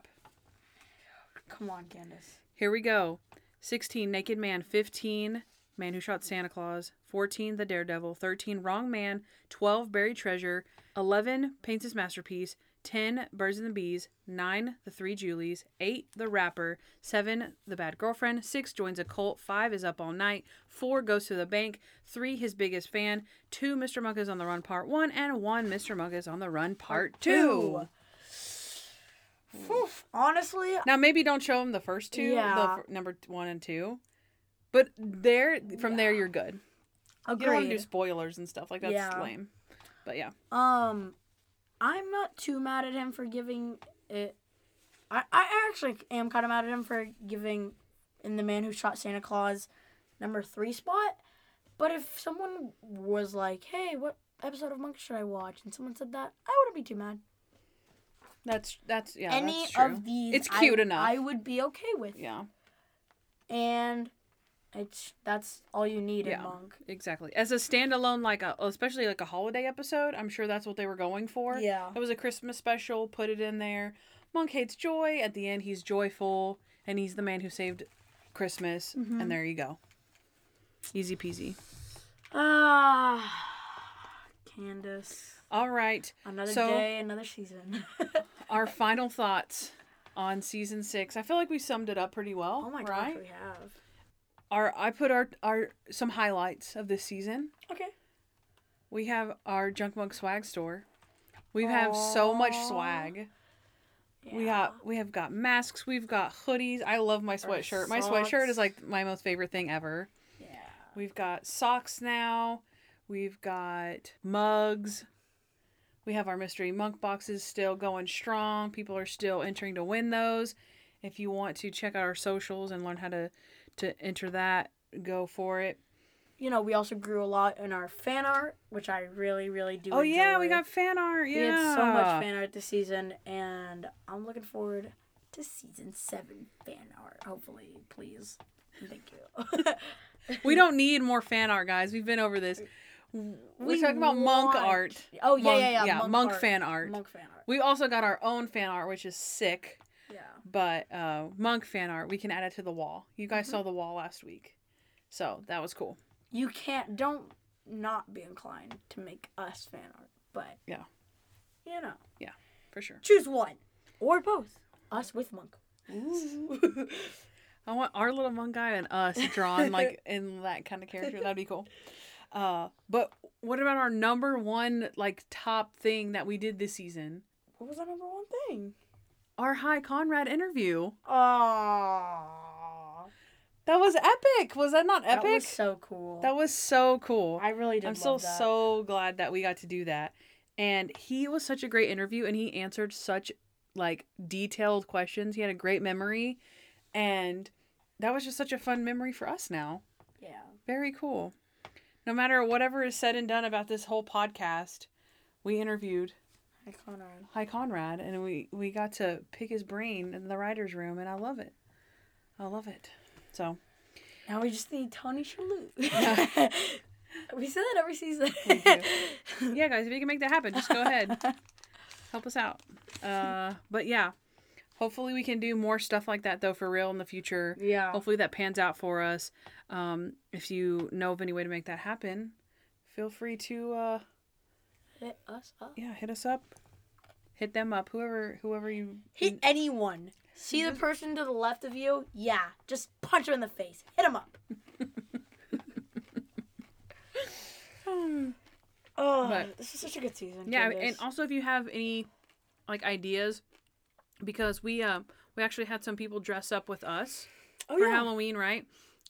Come on, Candace. Here we go 16, Naked Man. 15, Man Who Shot Santa Claus. 14, The Daredevil. 13, Wrong Man. 12, Buried Treasure. 11, Paints His Masterpiece. 10, Birds and the Bees. 9, The Three Julies. 8, The Rapper. 7, The Bad Girlfriend. 6, Joins a Cult. 5, Is Up All Night. 4, Goes to the Bank. 3, His Biggest Fan. 2, Mr. Monk is on the Run Part 1. And 1, Mr. Monk is on the Run Part 2. Phew. Honestly, Now maybe don't show them the first two, Yeah. the f- number one and two, but there from there you're good. You don't want to do spoilers and stuff like that's Yeah. lame. But yeah, Um, I'm not too mad at him for giving it. I, I actually am kind of mad at him for giving in the man who shot Santa Claus number three spot. But if someone was like, "Hey, what episode of Monk should I watch?" and someone said that, I wouldn't be too mad. That's that's yeah. Any that's true. of these, It's cute I, enough. I would be okay with. yeah, and it's that's all you need Yeah. in Monk. Exactly. As a standalone, like a, especially like a holiday episode, I'm sure that's what they were going for. Yeah. It was a Christmas special. Put it in there. Monk hates joy. At the end, he's joyful, and he's the man who saved Christmas. Mm-hmm. And there you go. Easy peasy. Ah, Candace. All right. Another So- day, another season. Our final thoughts on season six. I feel like we summed it up pretty well. oh my right? gosh, we have. Our I put our our some highlights of this season. Okay. We have our Junk Monk swag store. We have so much swag. We Yeah. got we have got masks, we've got hoodies. I love my sweatshirt. My sweatshirt is like my most favorite thing ever. Yeah. We've got socks now. We've got mugs. We have our mystery monk boxes still going strong. People are still entering to win those. If you want to check out our socials and learn how to to enter that, go for it. You know, we also grew a lot in our fan art, which I really, really do. Oh yeah, we got fan art. Yeah. We had so much fan art this season, and I'm looking forward to season seven fan art. Hopefully, please. Thank you. We don't need more fan art, guys. We've been over this. We're We talking about monk want- art. Oh yeah, Monk- yeah, yeah. monk, art. fan art. Monk fan art. We also got our own fan art, which is sick. Yeah. But uh, monk fan art, we can add it to the wall. You guys Mm-hmm. saw the wall last week, so that was cool. You can't. Don't not be inclined to make us fan art, but Yeah. you know, Yeah, For sure. choose one or both. Us with monk. Ooh. I want our little monk guy and us drawn like in that kind of character. That'd be cool. Uh, but what about our number one like top thing that we did this season? what was our number one thing? Our Hy Conrad interview. Oh, That was epic. Was that not epic? that was so cool. That was so cool. I really did. I'm so that. so glad that we got to do that. And he was such a great interview and he answered such like detailed questions. He had a great memory and that was just such a fun memory for us now. Yeah. Very cool. No matter whatever is said and done about this whole podcast, we interviewed Hy, Conrad. Hy Conrad and we we got to pick his brain in the writers room and I love it. I love it. So, Now we just need Tony Shalhoub. Yeah. we say that every season. Yeah, guys, if you can make that happen, just go ahead. help us out. Uh, but yeah, hopefully we can do more stuff like that though for real in the future. Yeah. Hopefully that pans out for us. Um, if you know of any way to make that happen, feel free to uh, Hit us up. yeah hit us up, hit them up. Whoever whoever you Hit anyone. See the person to the left of you? Yeah. Just punch him in the face. Hit him up. Oh, But- this is such a good season. yeah, and also if you have any like ideas, because we um we actually had some people dress up with us. oh, for yeah. Halloween, right?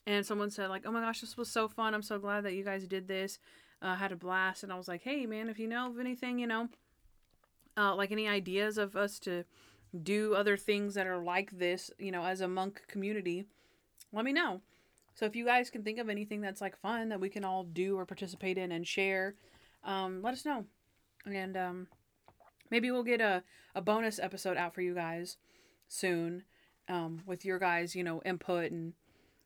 And someone said like, "Oh my gosh, this was so fun! I'm so glad that you guys did this. Uh, had a blast." And I was like, "Hey, man, if you know of anything, you know, uh, like any ideas of us to do other things that are like this, you know, as a monk community, let me know." So if you guys can think of anything that's like fun that we can all do or participate in and share, um, let us know, and um, maybe we'll get a a bonus episode out for you guys soon um, with your guys, you know, input and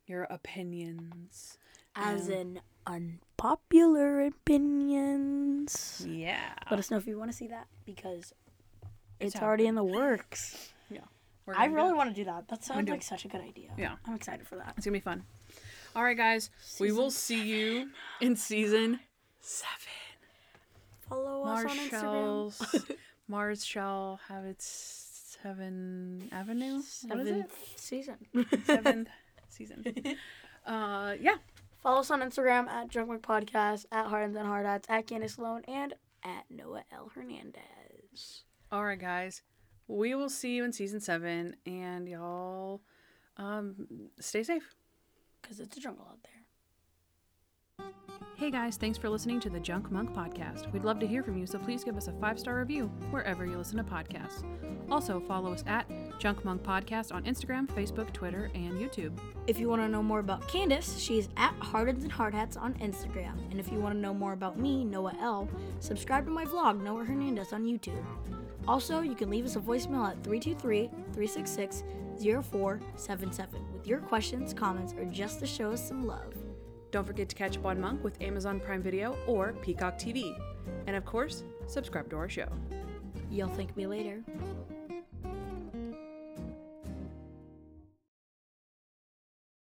your opinions. As um, in unpopular opinions. Yeah. Let us know if you want to see that because it's, It's already in the works. We're I really want to do that. That sounds like such a good idea. Yeah. I'm excited for that. It's gonna be fun. All right, guys. we will see you in season seven. Follow us Mars on Instagram. Mars shall have its seven avenue. What is it? Seventh season. Seventh season. Uh, yeah. Follow us on Instagram at Drunk Podcast, at Hardens and Hard Hats, at Candace Sloan, and at Noah L. Hernandez. All right, guys. We will see you in season seven, and y'all, um, stay safe. Because it's a jungle out there. Hey guys, thanks for listening to the Junk Monk podcast. We'd love to hear from you, so please give us a five star review wherever you listen to podcasts. Also, follow us at Junk Monk Podcast on Instagram, Facebook, Twitter, and YouTube. If you want to know more about Candace, she's at Hardens and Hard Hats on Instagram. And if you want to know more about me, Noah L., subscribe to my vlog, Noah Hernandez, on YouTube. Also, you can leave us a voicemail at 323 366 0477 with your questions, comments, or just to show us some love. Don't forget to catch up on Monk with Amazon Prime Video or Peacock TV. And of course, subscribe to our show. You'll thank me later.